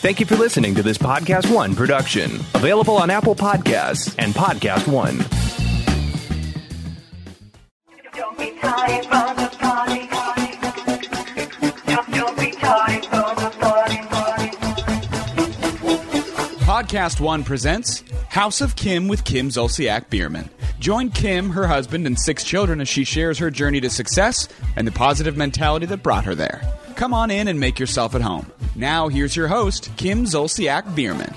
Thank you for listening to this Podcast One production. Available on Apple Podcasts and Podcast One. Podcast One presents House of Kim with Kim Zolciak Biermann. Join Kim, her husband, and six children as she shares her journey to success and the positive mentality that brought her there. Come on in and make yourself at home. Now, here's your host, Kim Zolciak Biermann.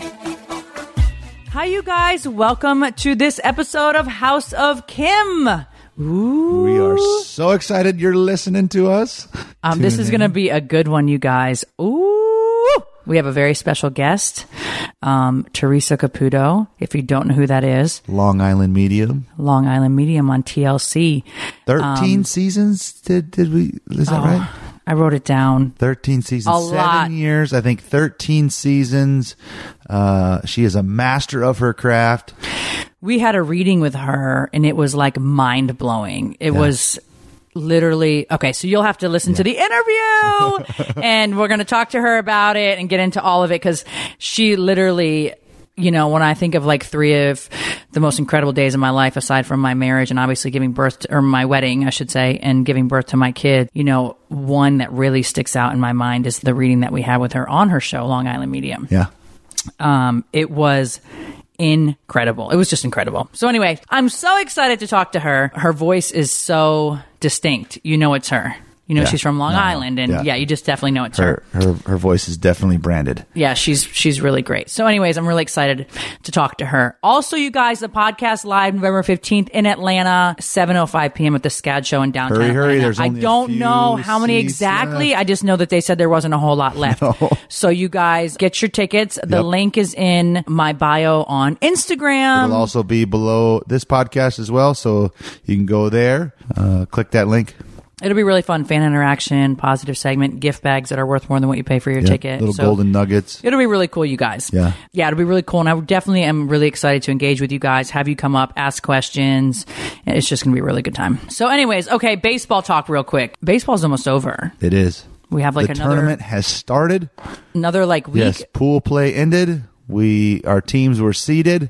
Hi, you guys. Welcome to this episode of House of Kim. Ooh. We are so excited you're listening to us. Um, this is going to be a good one, you guys. Ooh. We have a very special guest, um, Teresa Caputo. If you don't know who that is, Long Island Medium. Long Island Medium on TLC. 13 Um, seasons did did we is that Oh, right? I wrote it down. 13 seasons. A 7 lot. years, I think 13 seasons. Uh she is a master of her craft. we had a reading with her and it was like mind blowing. It was literally okay. So you'll have to listen to the interview and we're going to talk to her about it and get into all of it because she literally. You know, when I think of like three of the most incredible days of my life, aside from my marriage and obviously giving birth to, or my wedding, I should say, and giving birth to my kid, you know, one that really sticks out in my mind is the reading that we had with her on her show, Long Island Medium Yeah. um, it was incredible. It was just incredible. So anyway, I'm so excited to talk to her. Her voice is so distinct. You know it's her. You know Yeah. she's from Long No, no. Island, and yeah. Yeah. you just definitely know it's her. Her her her voice is definitely branded. Yeah, she's she's really great. So, anyways, I'm really excited to talk to her. Also, you guys, the podcast live November 15th in Atlanta, 7:05 p.m. at the SCAD show in downtown. Hurry, hurry, Atlanta. there's I only a don't know how many exactly. left. I just know that they said there wasn't a whole lot left. So, you guys get your tickets. The Yep. link is in my bio on Instagram. It'll also be below this podcast as well, so you can go there, uh, click that link. It'll be really fun. Fan interaction, positive segment, gift bags that are worth more than what you pay for your Yeah, ticket. Little So- golden nuggets. It'll be really cool, you guys. Yeah. Yeah, it'll be really cool. And I definitely am really excited to engage with you guys, have you come up, ask questions. It's just going to be a really good time. So, anyways, okay, baseball talk real quick. Baseball's almost over. It is. We have like the another tournament has started. another like week. Yes, pool play ended. We our teams were seeded,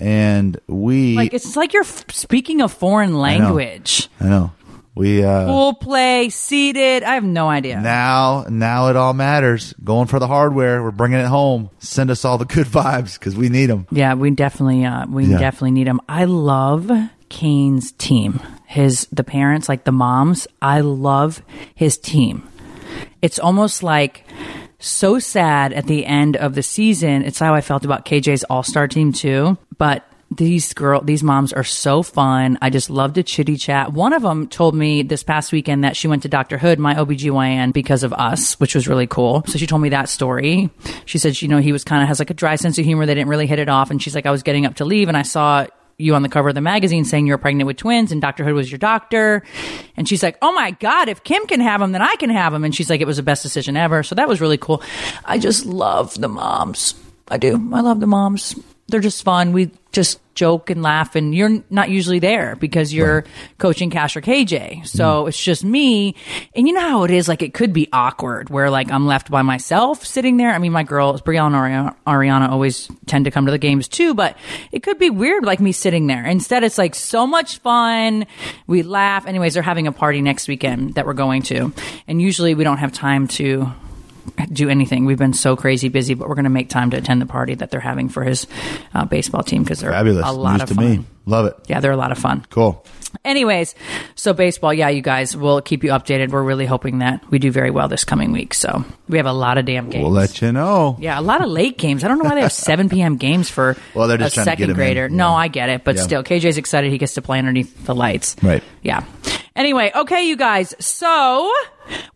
and we. Like it's like you're f- speaking a foreign know. language. I know we uh, Pool play, seated. I have no idea. now now it all matters. Going for the hardware. We're bringing it home. Send us all the good vibes because we need them. Yeah, we definitely uh, we Yeah. definitely need them. I love Kane's team. His the parents, like the moms. I love his team. It's almost like so sad at the end of the season. It's how I felt about KJ's All Star team too. But these girl, these moms are so fun. I just love to chitty chat. One of them told me this past weekend that she went to Dr. Hood, my OBGYN, because of us, which was really cool. So she told me that story. She said, you know, he was kind of has like a dry sense of humor. They didn't really hit it off. And she's like, I was getting up to leave and I saw you on the cover of the magazine saying you're pregnant with twins and Dr. Hood was your doctor. And she's like, Oh my God, if Kim can have them, then I can have them. And she's like, It was the best decision ever. So that was really cool. I just love the moms. I do. I love the moms. They're just fun. We just joke and laugh and you're not usually there because you're coaching Kash or KJ. So mm-hmm. it's just me. And you know how it is? Like it could be awkward where like I'm left by myself sitting there. I mean, my girls, Brielle and Ariana, Ariana always tend to come to the games too, but it could be weird like me sitting there. Instead, it's like so much fun. We laugh. Anyways, they're having a party next weekend that we're going to. And usually we don't have time to do anything. We've been so crazy busy, but we're going to make time to attend the party that they're having for his uh, baseball team because they're Fabulous. a lot News of to fun. me. Love it. Yeah, they're a lot of fun. Cool. Anyways, so baseball, yeah, you guys, we'll keep you updated. We're really hoping that we do very well this coming week. So we have a lot of damn games. We'll let you know. yeah, a lot of late games. I don't know why they have 7 p.m. games for Well, they're just a second to get second 'em in. grader. No, I get it, but Yeah. still, KJ's excited he gets to play underneath the lights. Right. Yeah. Anyway, okay, you guys. So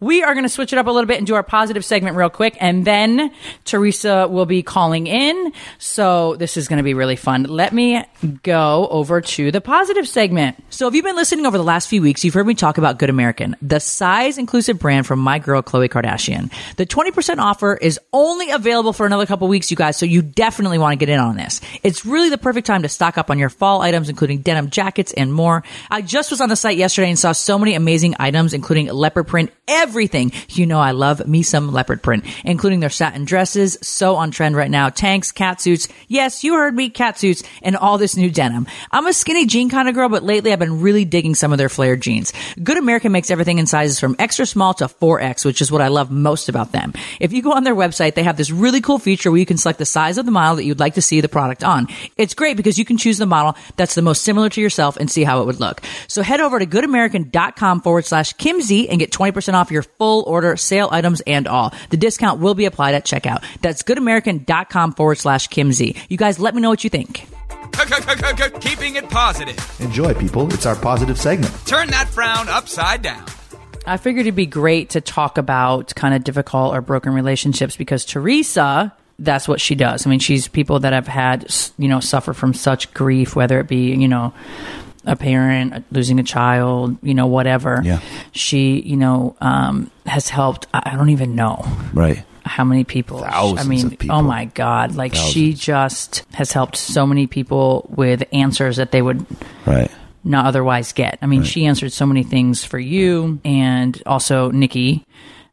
we are going to switch it up a little bit and do our positive segment real quick. And then Teresa will be calling in. So this is going to be really fun. Let me go over to the positive segment. So if you've been listening over the last few weeks, you've heard me talk about Good American, the size inclusive brand from my girl, Khloe Kardashian. The 20% offer is only available for another couple weeks, you guys. So you definitely want to get in on this. It's really the perfect time to stock up on your fall items, including denim jackets and more. I just was on the site yesterday and saw so many amazing items, including leopard print, everything. You know, I love me some leopard print, including their satin dresses, so on trend right now, tanks, cat suits. Yes, you heard me, cat suits, and all this new denim. I'm a skinny jean kind of girl, but lately I've been really digging some of their flared jeans. Good American makes everything in sizes from extra small to 4X, which is what I love most about them. If you go on their website, they have this really cool feature where you can select the size of the model that you'd like to see the product on. It's great because you can choose the model that's the most similar to yourself and see how it would look. So head over to goodamerican.com forward slash Kimsey and get 20% off your full order, sale items and all. The discount will be applied at checkout. That's goodamerican.com forward slash Kimsey. You guys let me know what you think. Keeping it positive. Enjoy, people. It's our positive segment. Turn that frown upside down. I figured it'd be great to talk about kind of difficult or broken relationships because Teresa, that's what she does. I mean, she's people that have had, you know, suffer from such grief, whether it be, you know, a parent losing a child, you know, whatever. Yeah. She, you know, um, has helped. I I don't even know Right. how many people. Thousands I mean, of people. oh my God. Like she just has helped so many people with answers that they would Right. not otherwise get. I mean, she answered so many things for you, and also Nikki,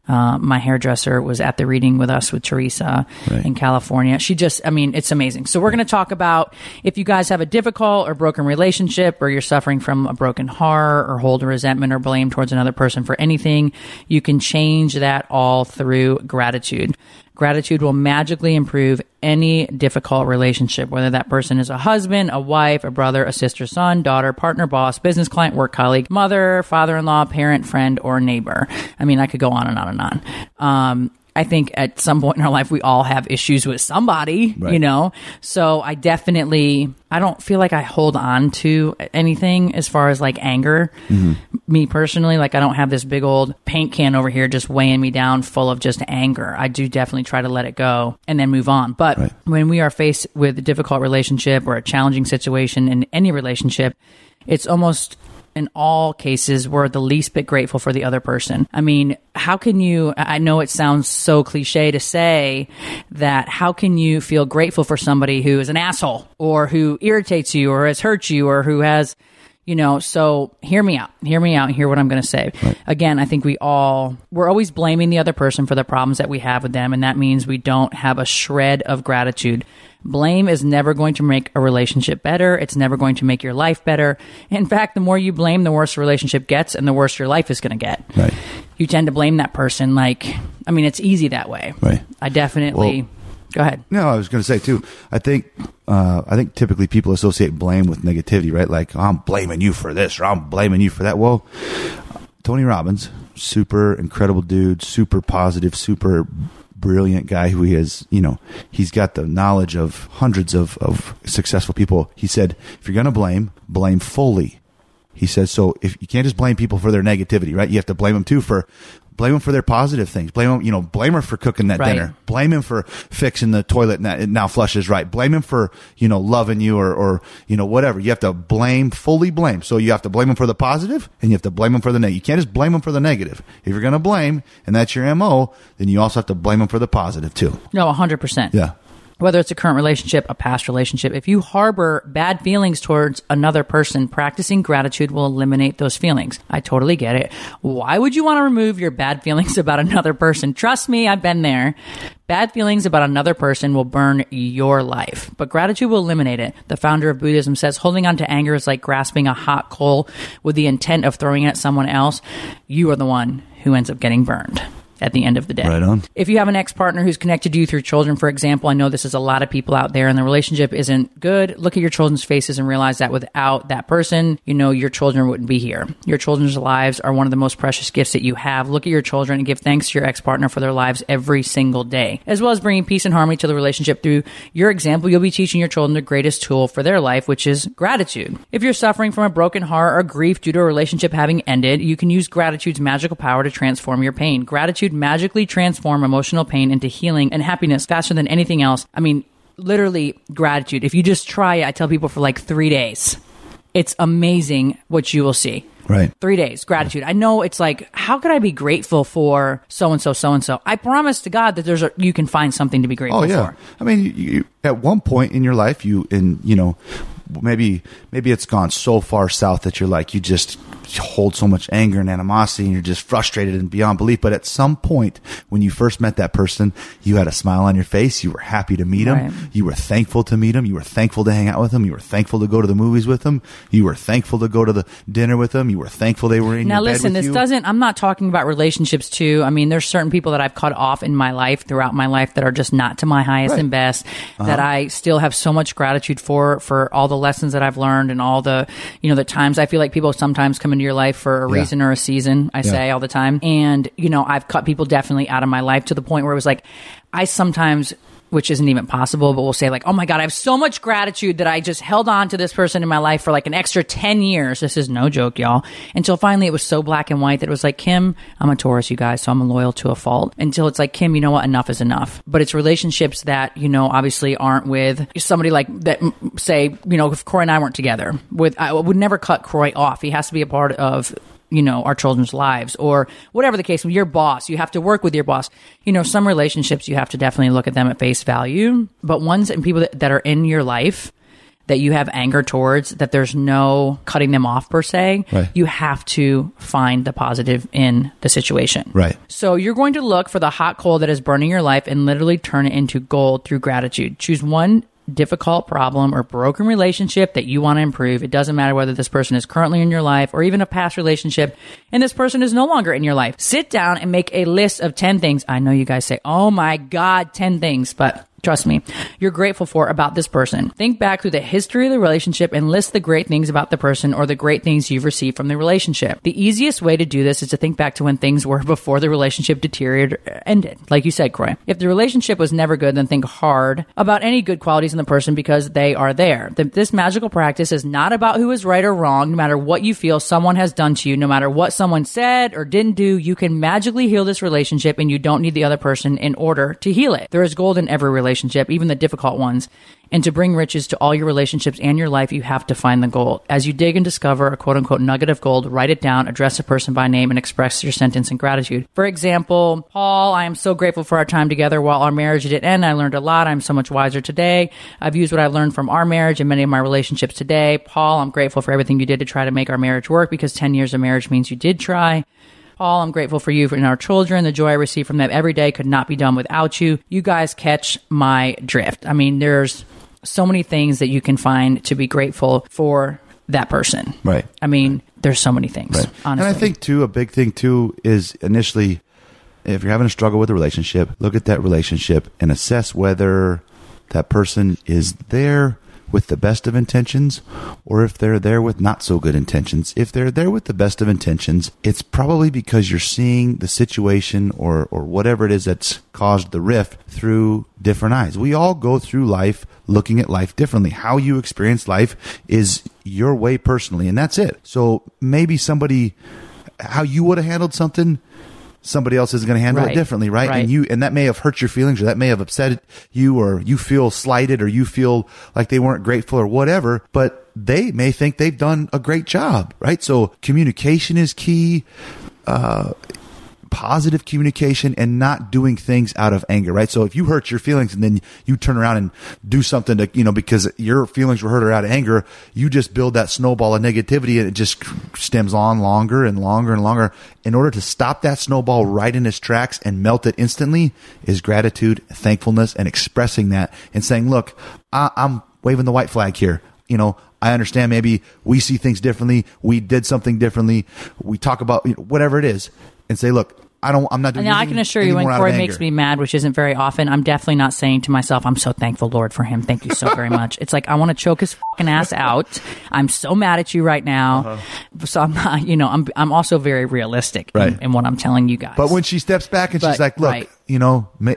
uh, my hairdresser, was at the reading with us with Teresa Right. in California. She just, I mean, it's amazing. So we're going to talk about if you guys have a difficult or broken relationship, or you're suffering from a broken heart, or hold a resentment or blame towards another person for anything, you can change that all through gratitude. Gratitude will magically improve any difficult relationship, whether that person is a husband, a wife, a brother, a sister, son, daughter, partner, boss, business client, work colleague, mother, father in law, parent, friend, or neighbor. I mean, I could go on and on and on. Um, I think at some point in our life, we all have issues with somebody, you know? So I definitely, I don't feel like I hold on to anything as far as like anger. Mm-hmm. Me personally, like I don't have this big old paint can over here just weighing me down full of just anger. I do definitely try to let it go and then move on. But Right. when we are faced with a difficult relationship or a challenging situation in any relationship, it's almost in all cases we're the least bit grateful for the other person. I mean, how can you I know it sounds so cliche to say that how can you feel grateful for somebody who is an asshole or who irritates you or has hurt you or who has you know so hear me out. Hear me out hear what i'm going to say again i think we all we're always blaming the other person for the problems that we have with them and that means we don't have a shred of gratitude. Blame is never going to make a relationship better. It's never going to make your life better. In fact the more you blame the worse the relationship gets and the worse your life is going to get. Right. you tend to blame that person like i mean it's easy that way. Right. i definitely Well- go ahead No, I was going to say too. I think, uh, I think typically people associate blame with negativity, right? Like I'm blaming you for this or I'm blaming you for that. Well, Tony Robbins, super incredible dude, super positive, super brilliant guy who he is, you know, he's got the knowledge of hundreds of, of successful people. He said, if you're going to blame, blame fully. He says, so if you can't just blame people for their negativity, right? You have to blame them too for, blame him for their positive things. Blame him, you know, blame her for cooking that Right. dinner. Blame him for fixing the toilet and that it now flushes right. Blame him for, you know, loving you or, or, you know, whatever. You have to blame, fully blame. So you have to blame him for the positive and you have to blame him for the negative. You can't just blame him for the negative. If you're going to blame and that's your MO, then you also have to blame him for the positive too. no 100% Yeah. Whether it's a current relationship, a past relationship, if you harbor bad feelings towards another person, practicing gratitude will eliminate those feelings. I totally get it. Why would you want to remove your bad feelings about another person? Trust me, I've been there. Bad feelings about another person will burn your life, but gratitude will eliminate it. The founder of Buddhism says holding on to anger is like grasping a hot coal with the intent of throwing it at someone else. You are the one who ends up getting burned. At the end of the day. Right on. If you have an ex partner who's connected to you through children, for example, I know this is a lot of people out there and the relationship isn't good. Look at your children's faces and realize that without that person, you know, your children wouldn't be here. Your children's lives are one of the most precious gifts that you have. Look at your children and give thanks to your ex partner for their lives every single day, as well as bringing peace and harmony to the relationship through your example. You'll be teaching your children the greatest tool for their life, which is gratitude. If you're suffering from a broken heart or grief due to a relationship having ended, you can use gratitude's magical power to transform your pain. Gratitude magically transform emotional pain into healing and happiness faster than anything else. I mean, literally gratitude. If you just try it, I tell people for like three days. It's amazing what you will see. Right. Three days, gratitude. I know it's like, how could I be grateful for so and so, so and so? I promise to God that there's a, you can find something to be grateful Oh yeah. for. I mean, you, you, at one point in your life, you in you know, maybe maybe it's gone so far south that you're like you just hold so much anger and animosity and you're just frustrated and beyond belief. But at some point, when you first met that person, you had a smile on your face. You were happy to meet him. Right. You were thankful to meet him. You were thankful to hang out with him. You were thankful to go to the movies with him. You were thankful to go to the dinner with him. You were thankful they were in Now listen, this you. doesn't. I'm not talking about relationships too. I mean, there's certain people that I've cut off in my life throughout my life that are just not to my highest Right. and best. Uh-huh. That I still have so much gratitude for for all the lessons that I've learned and all the you know the times I feel like people sometimes come into your life for a Yeah. reason or a season. I say all the time, and you know I've cut people definitely out of my life to the point where it was like I sometimes which isn't even possible, but we'll say like, oh my God, I have so much gratitude that I just held on to this person in my life for like an extra 10 years. This is no joke, y'all. Until finally it was so black and white that it was like, Kim, I'm a Taurus, you guys, so I'm loyal to a fault. Until it's like, Kim, you know what? Enough is enough. But it's relationships that, you know, obviously aren't with somebody like that, say, you know, if Kroy and I weren't together with, I would never cut Kroy off. He has to be a part of you know, our children's lives or whatever the case, your boss, you have to work with your boss. You know, some relationships you have to definitely look at them at face value, but ones and people that, that are in your life that you have anger towards, that there's no cutting them off per se, Right. you have to find the positive in the situation. Right. So you're going to look for the hot coal that is burning your life and literally turn it into gold through gratitude. Choose one difficult problem or broken relationship that you want to improve. It doesn't matter whether this person is currently in your life or even a past relationship and this person is no longer in your life. Sit down and make a list of 10 things. I know you guys say, "Oh my god, 10 things," but Trust me, you're grateful for about this person. Think back through the history of the relationship and list the great things about the person or the great things you've received from the relationship. The easiest way to do this is to think back to when things were before the relationship deteriorated or ended. Like you said, Kroy. If the relationship was never good, then think hard about any good qualities in the person because they are there. The- This magical practice is not about who is right or wrong. No matter what you feel someone has done to you, no matter what someone said or didn't do, you can magically heal this relationship and you don't need the other person in order to heal it. There is gold in every relationship, even the difficult ones. And to bring riches to all your relationships and your life, you have to find the gold. As you dig and discover a quote unquote nugget of gold, write it down, address a person by name, and express your sentence in gratitude. For example, Paul, I am so grateful for our time together. While our marriage didn't end, I learned a lot. I'm so much wiser today. I've used what I've learned from our marriage and many of my relationships today. Paul, I'm grateful for everything you did to try to make our marriage work because 10 years of marriage means you did try. Paul, I'm grateful for you and our children. The joy I receive from them every day could not be done without you. You guys catch my drift. I mean, there's so many things that you can find to be grateful for that person. Right. I mean, there's so many things. Right. Honestly. And I think too, a big thing too is initially, if you're having a struggle with a relationship, look at that relationship and assess whether that person is there with the best of intentions or if they're there with not so good intentions. If they're there with the best of intentions, it's probably because you're seeing the situation or, or whatever it is that's caused the rift through different eyes. We all go through life looking at life differently. How you experience life is your way personally, and that's it. So maybe somebody, how you would have handled something, somebody else is going to handle Right. it differently, right? Right. And you, and that may have hurt your feelings, or that may have upset you, or you feel slighted, or you feel like they weren't grateful, or whatever. But they may think they've done a great job, right? So communication is key. Uh, positive communication and not doing things out of anger, right? So if you hurt your feelings and then you turn around and do something to, you know, because your feelings were hurt or out of anger, you just build that snowball of negativity and it just stems on longer and longer and longer. In order to stop that snowball right in its tracks and melt it instantly is gratitude, thankfulness, and expressing that and saying, look, I, I'm waving the white flag here. You know, I understand maybe we see things differently. We did something differently. We talk about you know, whatever it is and say, look, I don't. I'm not doing. Now I can assure you, when Corey makes me mad, which isn't very often, I'm definitely not saying to myself, "I'm so thankful, Lord, for him. Thank you so very much." It's like I want to choke his fucking ass out. I'm so mad at you right now. Uh-huh. So I'm not. You know, I'm. I'm also very realistic in- Right. in, what I'm telling you guys. But when she steps back and she's like, "Look, right. you know, ma-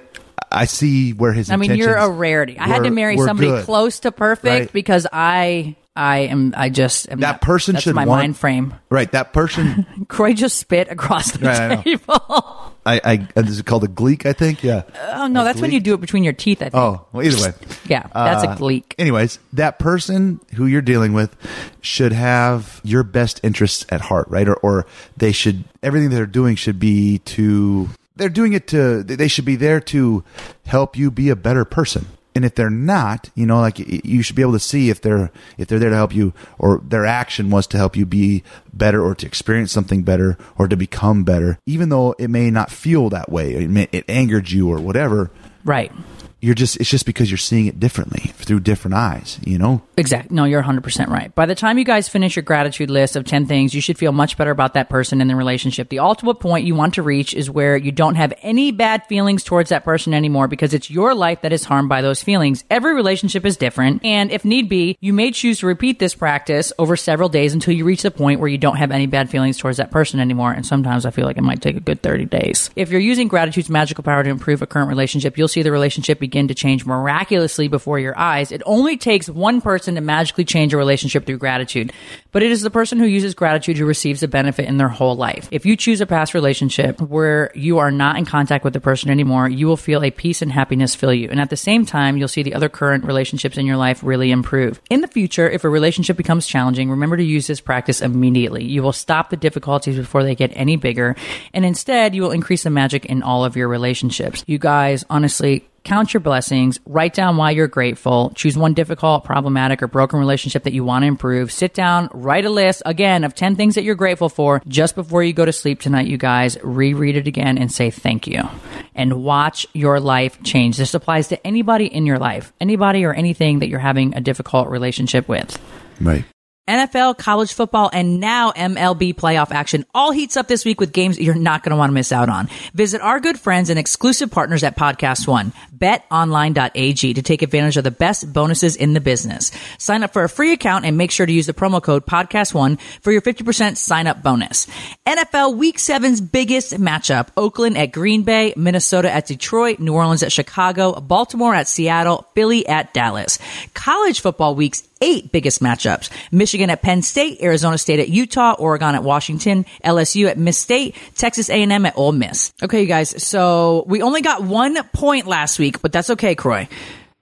I see where his." I mean, you're a rarity. I had to marry somebody good. close to perfect Right. because I. I am. I just am That not- person should. my want- mind frame. Right, that person. Kroy just spit across the Right, I table. I, I is it called a gleek? I think. Yeah. oh no, that's when you do it between your teeth. I think. Oh, well, either way. Yeah, that's a Uh, gleek. Anyways, that person who you're dealing with should have your best interests at heart, right? Or, or they should, everything they're doing should be to, they're doing it to, they should be there to help you be a better person. And if they're not, you know, like you should be able to see if they're if they're there to help you, or their action was to help you be better, or to experience something better, or to become better, even though it may not feel that way, it, may, it angered you or whatever Right. You're just it's just because you're seeing it differently through different eyes you know Exactly. No, you're 100% right. By the time you guys finish your gratitude list of 10 things, you should feel much better about that person and the relationship. The ultimate point you want to reach is where you don't have any bad feelings towards that person anymore because it's your life that is harmed by those feelings. Every relationship is different. And if need be, you may choose to repeat this practice over several days until you reach the point where you don't have any bad feelings towards that person anymore. And sometimes I feel like it might take a good 30 days. If you're using gratitude's magical power to improve a current relationship, you'll see the relationship begin to change miraculously before your eyes. It only takes one person to magically change a relationship through gratitude, but it is the person who uses gratitude who receives the benefit in their whole life. If you choose a past relationship where you are not in contact with the person anymore, you will feel a peace and happiness fill you. And at the same time, you'll see the other current relationships in your life really improve. In the future, if a relationship becomes challenging, remember to use this practice immediately. You will stop the difficulties before they get any bigger, and instead, you will increase the magic in all of your relationships. You guys, honestly, Count your blessings, write down why you're grateful, choose one difficult, problematic, or broken relationship that you want to improve. Sit down, write a list again of 10 things that you're grateful for just before you go to sleep tonight, you guys. Reread it again and say thank you. And watch your life change. This applies to anybody in your life, anybody or anything that you're having a difficult relationship with. right NFL, college football, and now MLB playoff action all heats up this week with games you're not going to want to miss out on. Visit our good friends and exclusive partners at Podcast One, betonline.ag to take advantage of the best bonuses in the business. Sign up for a free account and make sure to use the promo code Podcast One for your 50% sign up bonus. NFL Week 7's biggest matchup, Oakland at Green Bay, Minnesota at Detroit, New Orleans at Chicago, Baltimore at Seattle, Philly at Dallas. College football weeks eight biggest matchups. Michigan at Penn State, Arizona State at Utah, Oregon at Washington, LSU at Miss State, Texas A&M at Ole Miss. Okay, you guys. So we only got one point last week, but that's okay, Kroy.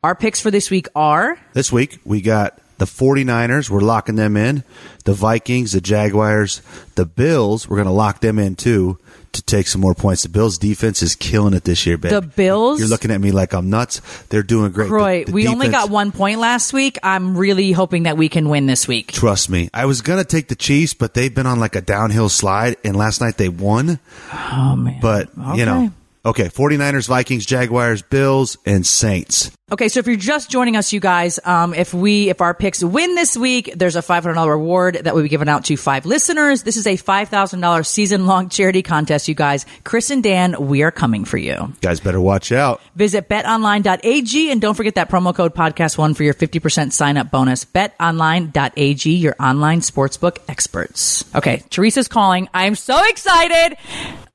Our picks for this week are this week we got the 49ers we're locking them in the vikings the jaguars the bills we're going to lock them in too to take some more points the bills defense is killing it this year baby. The Bills? you're looking at me like i'm nuts they're doing great the we only got one point last week. I'm really hoping that we can win this week. Trust me. I was going to take the Chiefs, but they've been on like a downhill slide, and last night they won. Oh man. But, you know. Okay. Okay, 49ers, Vikings, Jaguars, Bills, and Saints. Okay, so if you're just joining us, you guys, um, if we if our picks win this week, there's a five hundred dollar reward that will be given out to five listeners. This is a five thousand dollar season long charity contest, you guys. Chris and Dan, we are coming for you. Guys better watch out. Visit betonline.ag and don't forget that promo code podcast one for your 50% sign up bonus. Betonline.ag, your online sportsbook experts. Okay, Teresa's calling. I'm so excited.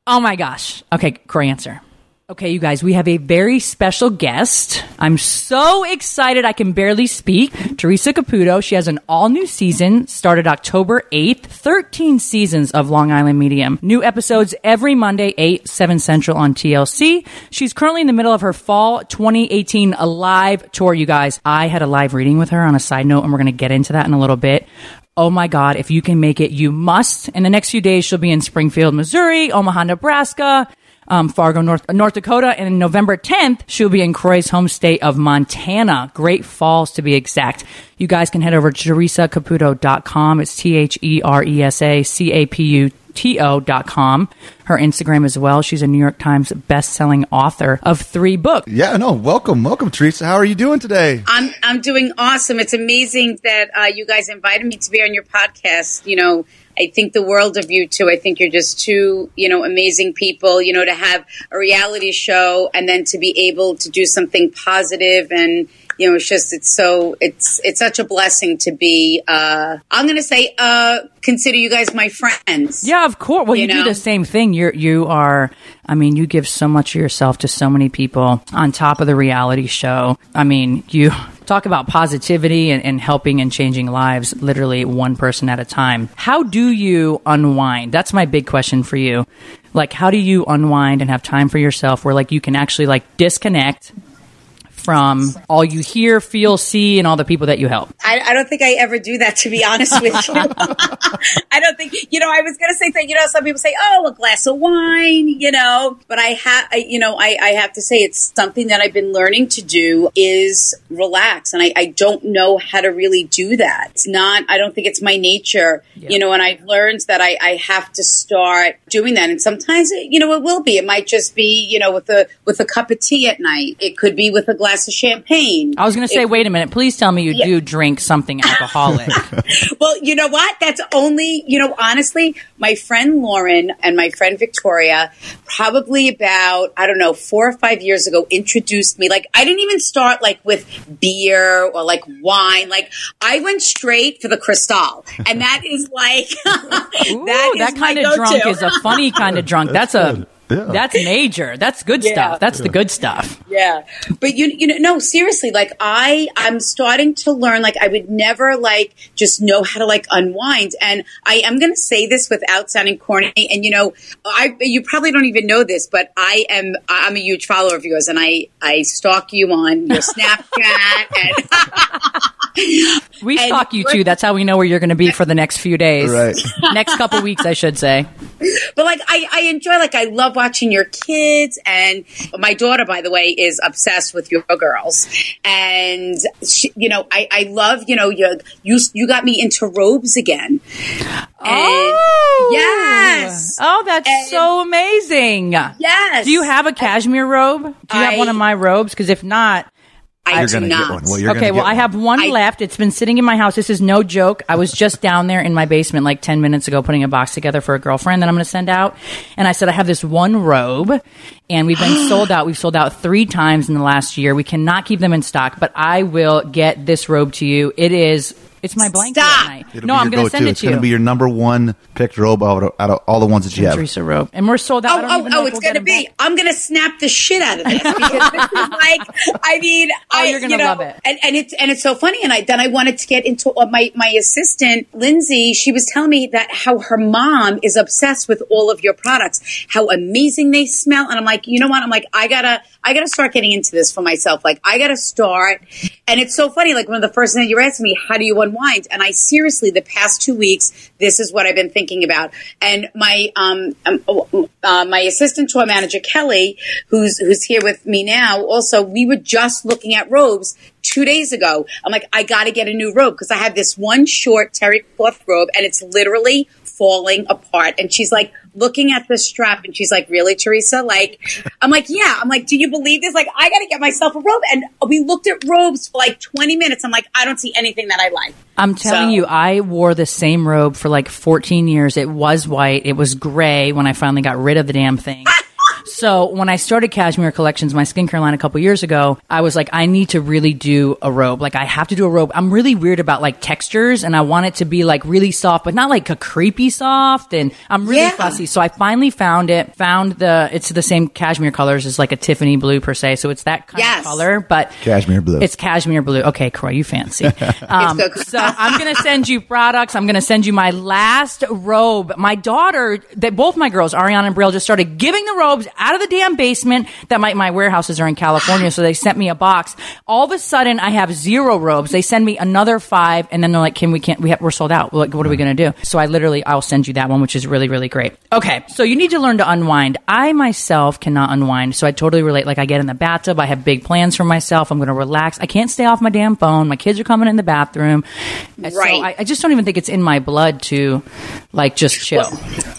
Oh my gosh. Okay, Kroy answer. Okay, you guys, we have a very special guest. I'm so excited I can barely speak. Teresa Caputo. She has an all new season, started October 8th, 13 seasons of Long Island Medium. New episodes every Monday, 8, 7 Central on TLC. She's currently in the middle of her fall 2018 live tour, you guys. I had a live reading with her on a side note, and we're going to get into that in a little bit. Oh my God, if you can make it, you must. In the next few days, she'll be in Springfield, Missouri, Omaha, Nebraska, um, Fargo, North, North Dakota, and November 10th, she'll be in Kroy's home state of Montana, Great Falls to be exact. You guys can head over to teresacaputo.com. It's T H E R E S A C A P U T O dot com. Her Instagram as well. She's a New York Times best-selling author of three books. Yeah, no, welcome. Welcome, Teresa. How are you doing today? I'm I'm doing awesome. It's amazing that uh, you guys invited me to be on your podcast. You know, I think the world of you two. I think you're just two, you know, amazing people. You know, to have a reality show and then to be able to do something positive and you know, it's just it's so it's it's such a blessing to be. uh I'm going to say, uh consider you guys my friends. Yeah, of course. Well, you, You do the same thing. You're you are. I mean, you give so much of yourself to so many people on top of the reality show. I mean, you talk about positivity and, and helping and changing lives, literally one person at a time. How do you unwind? That's my big question for you. Like, how do you unwind and have time for yourself, where like you can actually like disconnect from all you hear, feel, see, and all the people that you help? I, I don't think I ever do that, to be honest with you. I don't think, you know, I was going to say that, you know, some people say, oh, a glass of wine, you know, but I have, I, you know, I, I have to say it's something that I've been learning to do is relax. And I, I don't know how to really do that. It's not, I don't think it's my nature, you know, and I've learned that I, I have to start doing that. And sometimes, it, you know, it will be, it might just be, you know, with a, with a cup of tea at night. It could be with a glass of champagne. I was going to say, It- wait a minute. Please tell me you do drink something alcoholic. Well, you know what? That's only, you know, honestly, my friend Lauren and my friend Victoria, probably about, I don't know, four or five years ago, introduced me. Like, I didn't even start like with beer or like wine. Like, I went straight for the Cristal. And that is like, Ooh, that is that my kind of drunk go-to. is a funny kind of drunk. That's, a Yeah. that's major. That's good Yeah. stuff. That's the good stuff. Yeah. But you you know no seriously like I I'm starting to learn like I would never like just know how to like unwind and I am going to say this without sounding corny and you know I you probably don't even know this but I am I'm a huge follower of yours and I I stalk you on your Snapchat and We stalk you too. That's how we know where you're going to be for the next few days. Right. next couple weeks, I should say. but like I, I enjoy like I love watching your kids and my daughter by the way is obsessed with your girls and she, you know I, I love you know you you you got me into robes again and oh! yes Oh, that's And- so amazing. yes Do you have a cashmere robe? Do you have one of my robes? Because if not, I You're do gonna not get one. Well, you're okay, gonna well, get I have one I- left. It's been sitting in my house. This is no joke. I was just down there in my basement like 10 minutes ago putting a box together for a girlfriend that I'm going to send out. And I said, I have this one robe and we've been sold out. We've sold out three times in the last year. We cannot keep them in stock, but I will get this robe to you. It is, it's my blanket Stop. at night. It'll no, I'm going to send it to send it It's going to be your number one picked robe out of, out of all the ones that you have. Teresa robe. And we're sold out. I Oh, don't oh, even oh! It's we'll gonna be. back. I'm gonna snap the shit out of this because this is like. I mean, I, Oh, you're gonna you know, love it. And, and it's and it's so funny. And I then I wanted to get into uh, my my assistant Lindsay. She was telling me that how her mom is obsessed with all of your products, how amazing they smell. And I'm like, you know what? I'm like, I gotta I gotta start getting into this for myself. Like, I gotta start. And it's so funny. Like one of the first things you're asking me, how do you unwind? And I seriously, the past two weeks, this is what I've been thinking about. And my um, um uh, my assistant tour manager Kelly, who's who's here with me now, also we were just looking at robes two days ago. I'm like, I got to get a new robe because I have this one short terry cloth robe, and it's literally falling apart. And she's like looking at the strap, and she's like, "Really, Teresa?" Like, I'm like, "Yeah." I'm like, "Do you believe this?" Like, I got to get myself a robe. And we looked at robes for like 20 minutes. I'm like, I don't see anything that I like. I'm telling So- you, I wore the same robe for like 14 years. It was white. It was gray when I finally got rid of the damn thing. So when I started Kashmere Kollections, my skincare line a couple years ago, I was like, I need to really do a robe. Like I have to do a robe. I'm really weird about like textures and I want it to be like really soft, but not like a creepy soft. And I'm really Yeah. fussy. So I finally found it, found the, it's the same cashmere colors as like a Tiffany blue per se. So it's that kind Yes. of color, but Cashmere blue. It's cashmere blue. Okay, Kroy, you fancy. Um, good. so I'm going to send you products. I'm going to send you my last robe. My daughter, that both my girls, Ariana and Brielle, just started giving the robes out of the damn basement. That my my warehouses are in California, so they sent me a box. All of a sudden, I have zero robes. They send me another five, and then they're like, "Kim, we can't. We have, we're sold out. Like, what are we going to do?" So I literally, I'll send you that one, which is really really great. Okay, so you need to learn to unwind. I myself cannot unwind, so I totally relate. Like I get in the bathtub, I have big plans for myself. I'm going to relax. I can't stay off my damn phone. My kids are coming in the bathroom. So Right. I, I just don't even think it's in my blood to like just chill.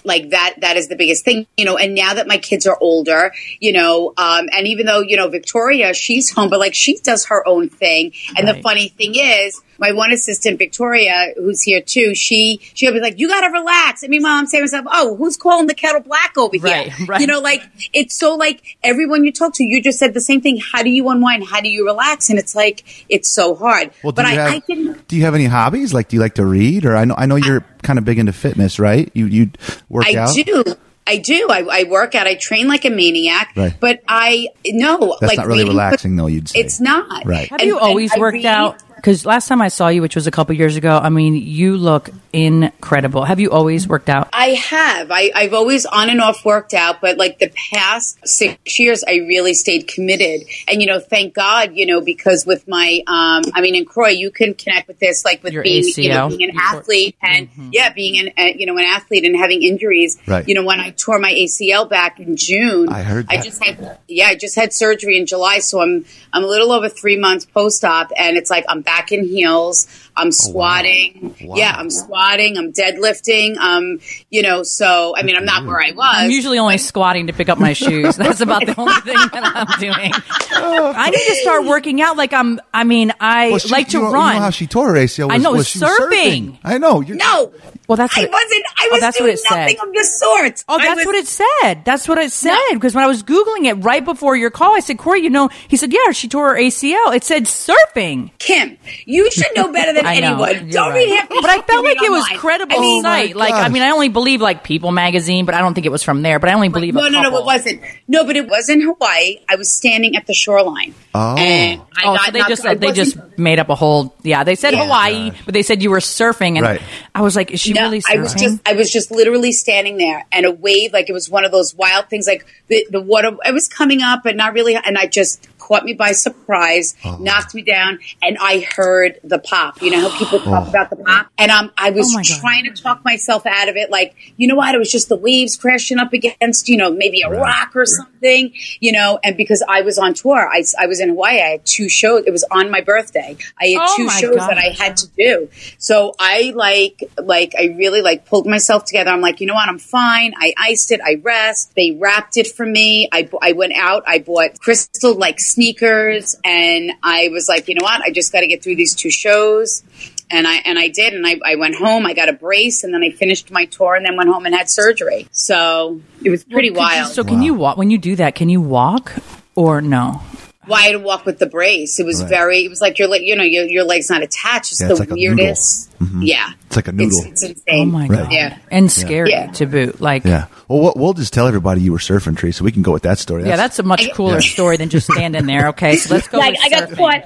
like that that is the biggest thing you know and now that my kids are older, you know, um, and even though, you know, Victoria, she's home, but like she does her own thing. And the funny thing is, my one assistant, Victoria, who's here too, she, she'll be like, you gotta relax. And meanwhile, I'm saying to myself, oh, who's calling the kettle black over Right, here? right. You know, like, it's so like everyone you talk to, you just said the same thing. How do you unwind? How do you relax? And it's like, it's so hard. Well, do but you I, have, I didn't, do you have any hobbies? Like, do you like to read? Or I know I know you're kind of big into fitness, right? You you work I out. do. I do. I, I work out. I train like a maniac. Right. But I no. That's like not really reading- relaxing, though. You'd say It's not. Right. Have And- you always worked read- out? Because last time I saw you, which was a couple years ago, I mean, you look incredible. Have you always worked out? I have. I, I've always on and off worked out, but like the past six years, I really stayed committed. And you know, thank God, you know, because with my, um, I mean, in Kroy, you can connect with this, like with Your being, you know, being an You tore- athlete and yeah, being an, uh, you know, an athlete and having injuries. Right. You know, when I tore my ACL back in June, I heard I just had, yeah, I just had surgery in July, so I'm, I'm a little over three months post-op, and it's like I'm back in heels. I'm squatting. Wow. Yeah, I'm squatting. I'm deadlifting. Um, you know, so I mean, I'm not where I was. I'm usually only squatting to pick up my shoes. That's about the only thing that I'm doing. I need to start working out. Like I'm. I mean, I Well, she- like to you know, run. You know how she tore her ACL? Was, I know, was she was surfing. I know. You're, no. well, that's I what it- wasn't. I Oh, was that's doing what it said. nothing of the sort. Oh, that's was- what it said. That's what it said. Because when I was Googling it right before your call, I said, Corey, you know, he said, yeah, she tore her ACL. It said surfing. Kim, you should know better than I know. anyone. Don't right. read half the But I felt like read it was online. credible I mean, oh site. Like, I mean, I only believe like People magazine, but I don't think it was from there. But I only believe No, a no, no, couple. it wasn't. No, but it was in Hawaii. I was standing at the shoreline. Oh. And I Oh, got so they knocked- just I they just made up a whole yeah. They said Yeah. Hawaii, but they said you were surfing, and Right. I was like, is she no, really I surfing? was just I was just literally standing there and a wave like it was one of those wild things like the the water it was coming up but not really and I just caught me by surprise, Oh. knocked me down and I heard the pop. You know how people talk about the pop? And um I was Oh my God. trying to talk myself out of it like, you know what, it was just the waves crashing up against, you know, maybe a rock or something, you know, and because I was on tour, I, I was in Hawaii, I had two shows. It was on my birthday. I had Oh two my shows that. I had to do. So I like, like, I really like pulled myself together. I'm like, you know what? I'm fine. I iced it. I rest. They wrapped it for me. I, I went out. I bought crystal like sneakers and I was like, you know what? I just got to get through these two shows. And I, and I did. And I, I went home. I got a brace and then I finished my tour and then went home and had surgery. So it was pretty Could you- wild. So can you walk when you do that? Can you walk or no? Why to walk with the brace. It was Right. very. It was like your leg. You know, your your leg's not attached. It's Yeah, the it's like a noodle. weirdest. Yeah, It's like a noodle. It's, it's insane. Oh my Right. god! Yeah. and scary Yeah. to boot. Like Yeah. Well, we'll, we'll just tell everybody you were surfing, Tree, so we can go with that story. yeah, that's a much cooler story than just standing there. Okay, so let's go. Like with I got surfing. caught.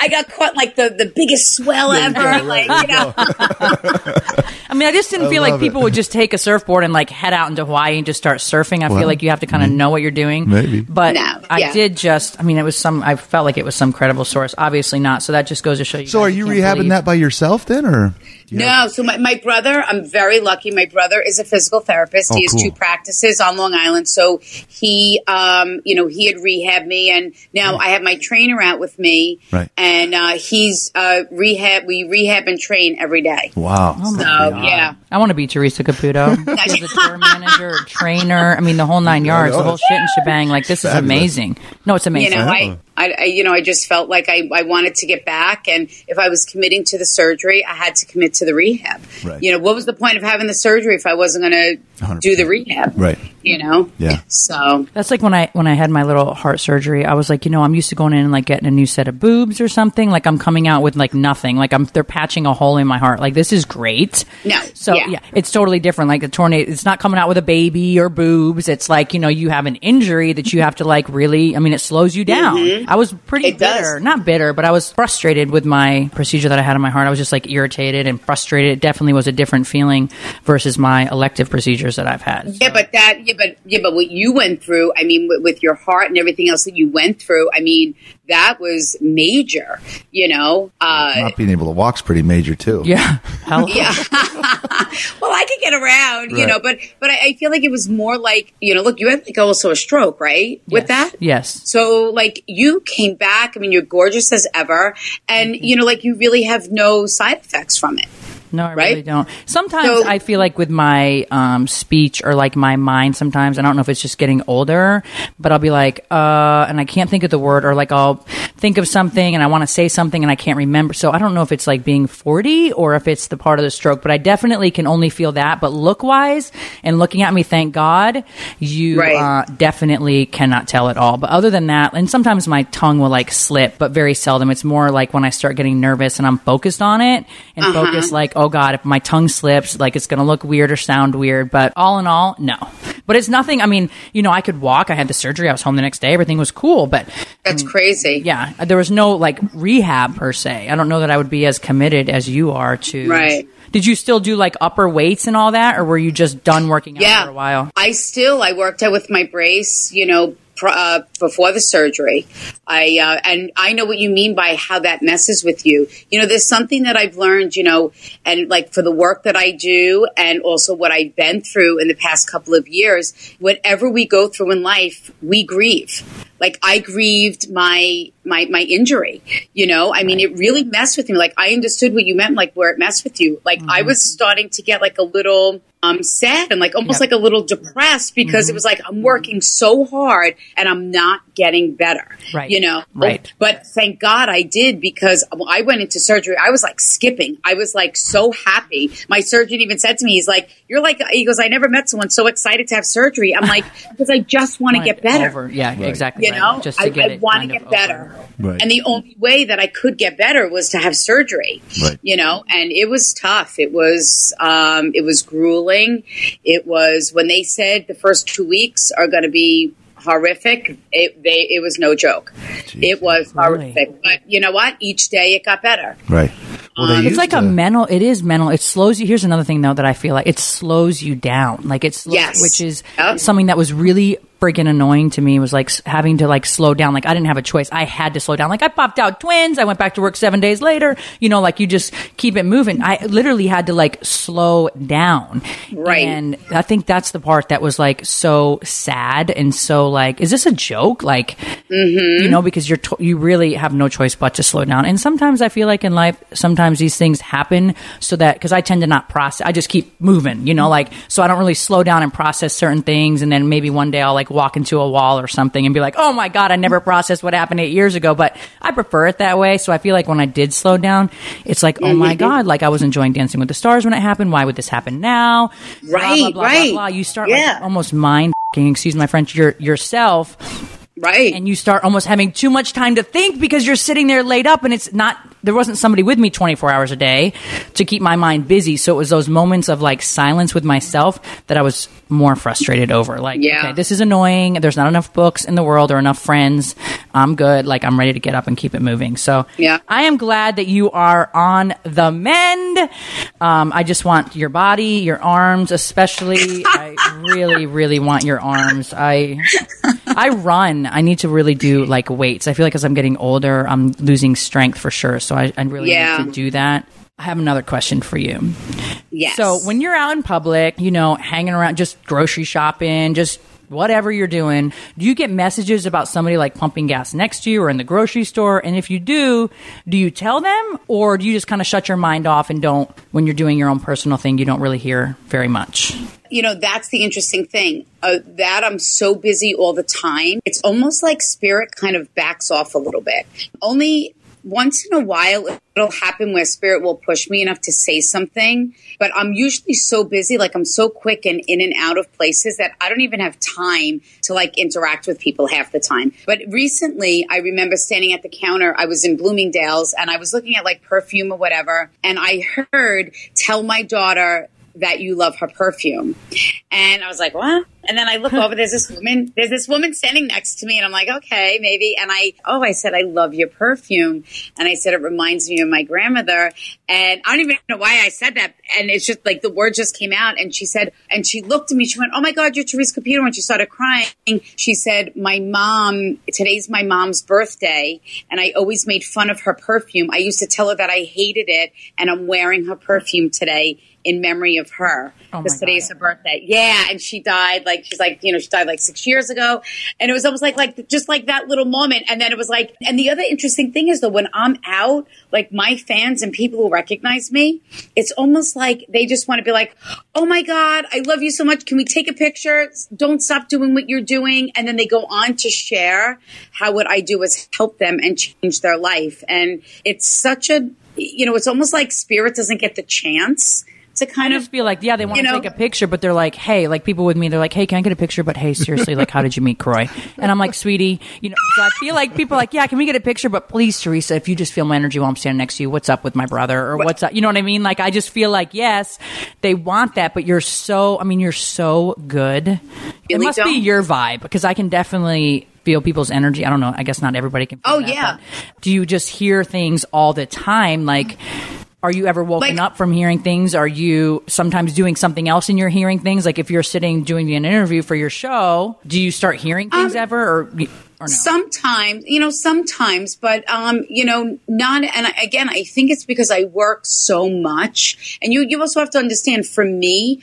I got caught like the the biggest swell ever. like you know. I mean, I just didn't I feel like love it. people would just take a surfboard and like head out into Hawaii and just start surfing. I Well, feel like you have to kind of mm-hmm. know what you're doing. Maybe. But No, I did just. I mean, it was some. I felt like it was some credible source. Obviously not. So that just goes to show you. So, are you rehabbing believe- that by yourself then, or? Do you have- No, so my, my brother, I'm very lucky. My brother is a physical therapist. Oh, he has cool. two practices on Long Island. So he, um, you know, he had rehabbed me, and now I have my trainer out with me, Right. and uh, he's uh, rehab. We rehab and train every day. Wow. Oh So yeah, I want to be Teresa Caputo. She's a tour manager, trainer. I mean, the whole nine yards, the whole shit and shebang. Like this is amazing. No, it's amazing. you amazing. know, I, I, I, you know, I just felt like I, I wanted to get back, and if I was committing to the surgery, I had to commit to the rehab. Right. You know, what was the point of having the surgery if I wasn't going to do the rehab? Right. You know. Yeah. So That's like when I when I had my little heart surgery. I was like, you know, I'm used to going in and like getting a new set of boobs or something. Like I'm coming out with like nothing. Like I'm they're patching a hole in my heart. Like this is great. No, So yeah. yeah, it's totally different. Like the tornado, it's not coming out with a baby or boobs. It's like you know you have an injury that you have to like really. I mean, it slows you down. I was pretty Mm-hmm. It does. bitter, not bitter, but I was frustrated with my procedure that I had in my heart. I was just like irritated and frustrated. It definitely was a different feeling versus my elective procedures that I've had. Yeah, but that, yeah, but yeah, but what you went through, I mean, with, with your heart and everything else that you went through, I mean, that was major. You know, uh, Not being able to walk's pretty major too. Yeah. Hell, yeah. well, I could get around, you know, but but I, I feel like it was more like, you know, look, you had like also a stroke, right? With that, Yes. So, like, you came back. I mean, you're gorgeous as ever, and you know, like, you really have no side effects from it. No, I right? really don't. Sometimes So- I feel like with my um, speech or like my mind, sometimes I don't know if it's just getting older, but I'll be like, uh, and I can't think of the word, or like I'll think of something and I want to say something and I can't remember. So I don't know if it's like being 40 or if it's the part of the stroke, but I definitely can only feel that. But look wise and looking at me, thank God, you Right. uh, definitely cannot tell at all. But other than that, and sometimes my tongue will like slip, but very seldom. It's more like when I start getting nervous and I'm focused on it and Uh-huh. focused like, oh God, if my tongue slips, like it's going to look weird or sound weird. But all in all, no. But it's nothing. I mean, you know, I could walk. I had the surgery. I was home the next day. Everything was cool. But That's crazy. yeah, there was no like rehab per se. I don't know that I would be as committed as you are to. Right. Did you still do like upper weights and all that, or were you just done working out Yeah. for a while? I still I worked out with my brace, you know, uh, before the surgery. I uh, and I know what you mean by how that messes with you. You know, there's something that I've learned, you know, and like for the work that I do, and also what I've been through in the past couple of years. Whatever we go through in life, we grieve. Like I grieved my my my injury. You know, I mean, it really messed with me. Like I understood what you meant, like where it messed with you. Like I was starting to get like a little um sad and like almost Yep. like a little depressed because it was like I'm working so hard and I'm not getting better. Right. You know. Right. But thank God I did because I went into surgery. I was like skipping. I was like so happy. My surgeon even said to me, he's like, "You're like," he goes, "I never met someone so excited to have surgery." I'm like, because I just want to get better Over. Yeah, exactly. you right. know just to i, get I it want to get better. Right. and the only way that i could get better was to have surgery Right. you know and it was tough it was um, it was grueling it was when they said the first two weeks are going to be horrific it they it was no joke it was Really? horrific but you know what each day it got better Right. Well, they It's like to, a mental. It is mental. It slows you. Here's another thing though that I feel like it slows you down. Like it's Yes. which is Yep. something that was really freaking annoying to me. Was like having to like slow down. Like I didn't have a choice. I had to slow down. Like I popped out twins. I went back to work seven days later. You know, like you just keep it moving. I literally had to like slow down. Right. And I think that's the part that was like so sad and so like, is this a joke? Like, Mm-hmm. you know, because you're you really have no choice but to slow down. And sometimes I feel like in life, sometimes these things happen so that because I tend to not process, I just keep moving. You know, like so I don't really slow down and process certain things, and then maybe one day I'll like walk into a wall or something and be like, oh my god, I never processed what happened eight years ago. But I prefer it that way. So I feel like when I did slow down, it's like, oh my god, like I was enjoying Dancing with the Stars when it happened. Why would this happen now? Blah, blah, Right, blah, right. Blah, blah. You start Yeah. like almost mind. Excuse my French. Your yourself right and you start almost having too much time to think because you're sitting there laid up and it's not there wasn't somebody with me 24 hours a day to keep my mind busy. So it was those moments of like silence with myself that i was more frustrated over. Like Yeah. okay this is annoying. There's not enough books in the world or enough friends. I'm good. Like i'm ready to get up and keep it moving. So Yeah. i am glad that you are on the mend. Um, i just want your body your arms especially. I really really want your arms. I I run. I need to really do like weights. I feel like as I'm getting older, I'm losing strength for sure. So I, I really Yeah. need to do that. I have another question for you. yes So when you're out in public, you know, hanging around, just grocery shopping, just whatever you're doing, do you get messages about somebody like pumping gas next to you or in the grocery store? And if you do, do you tell them or do you just kind of shut your mind off and don't, when you're doing your own personal thing, you don't really hear very much? you know that's the interesting thing uh, that i'm so busy all the time it's almost like spirit kind of backs off a little bit only once in a while it'll happen where spirit will push me enough to say something but i'm usually so busy like i'm so quick and in and out of places that i don't even have time to like interact with people half the time but recently i remember standing at the counter i was in bloomingdale's and i was looking at like perfume or whatever and i heard tell my daughter that you love her perfume. And I was like, what? And then I look over, there's this woman, there's this woman standing next to me, and I'm like, okay, maybe. And I, oh, I said, I love your perfume. And I said, it reminds me of my grandmother. And I don't even know why I said that. And it's just like the word just came out. And she said, and she looked at me, she went, oh my God, you're Theresa Caputo. And she started crying. She said, my mom, today's my mom's birthday. And I always made fun of her perfume. I used to tell her that I hated it. And I'm wearing her perfume today in memory of her Oh because today's God. her birthday. Yeah, and she died like she's like you know she died like six years ago, and it was almost like like just like that little moment, and then it was like, and the other interesting thing is though when I'm out, like my fans and people who recognize me, it's almost like they just want to be like, oh my god, I love you so much. Can we take a picture? Don't stop doing what you're doing, and then they go on to share how what I do is help them and change their life, and it's such a you know, it's almost like spirit doesn't get the chance to kind of just feel like, yeah, they want you to know- take a picture, but they're like, hey, like people with me, they're like, hey, can I get a picture? But hey, seriously, like, how did you meet Kroy? And I'm like, sweetie, you know, so I feel like people are like, yeah, can we get a picture? But please, Theresa, if you just feel my energy while I'm standing next to you, what's up with my brother or what's up? You know what I mean? Like, I just feel like, yes, they want that, but you're so, I mean, you're so good. it must be don't? your vibe because I can definitely feel people's energy. I don't know. I guess not everybody can. Feel Oh, that, yeah. Do you just hear things all the time? Like, are you ever woken Like- up from hearing things? Are you sometimes doing something else and you're hearing things? Like if you're sitting doing an interview for your show, do you start hearing things ever or, or no? Sometimes, you know, sometimes, but um, you know, not. And again, I think it's because I work so much, and you you also have to understand. For me,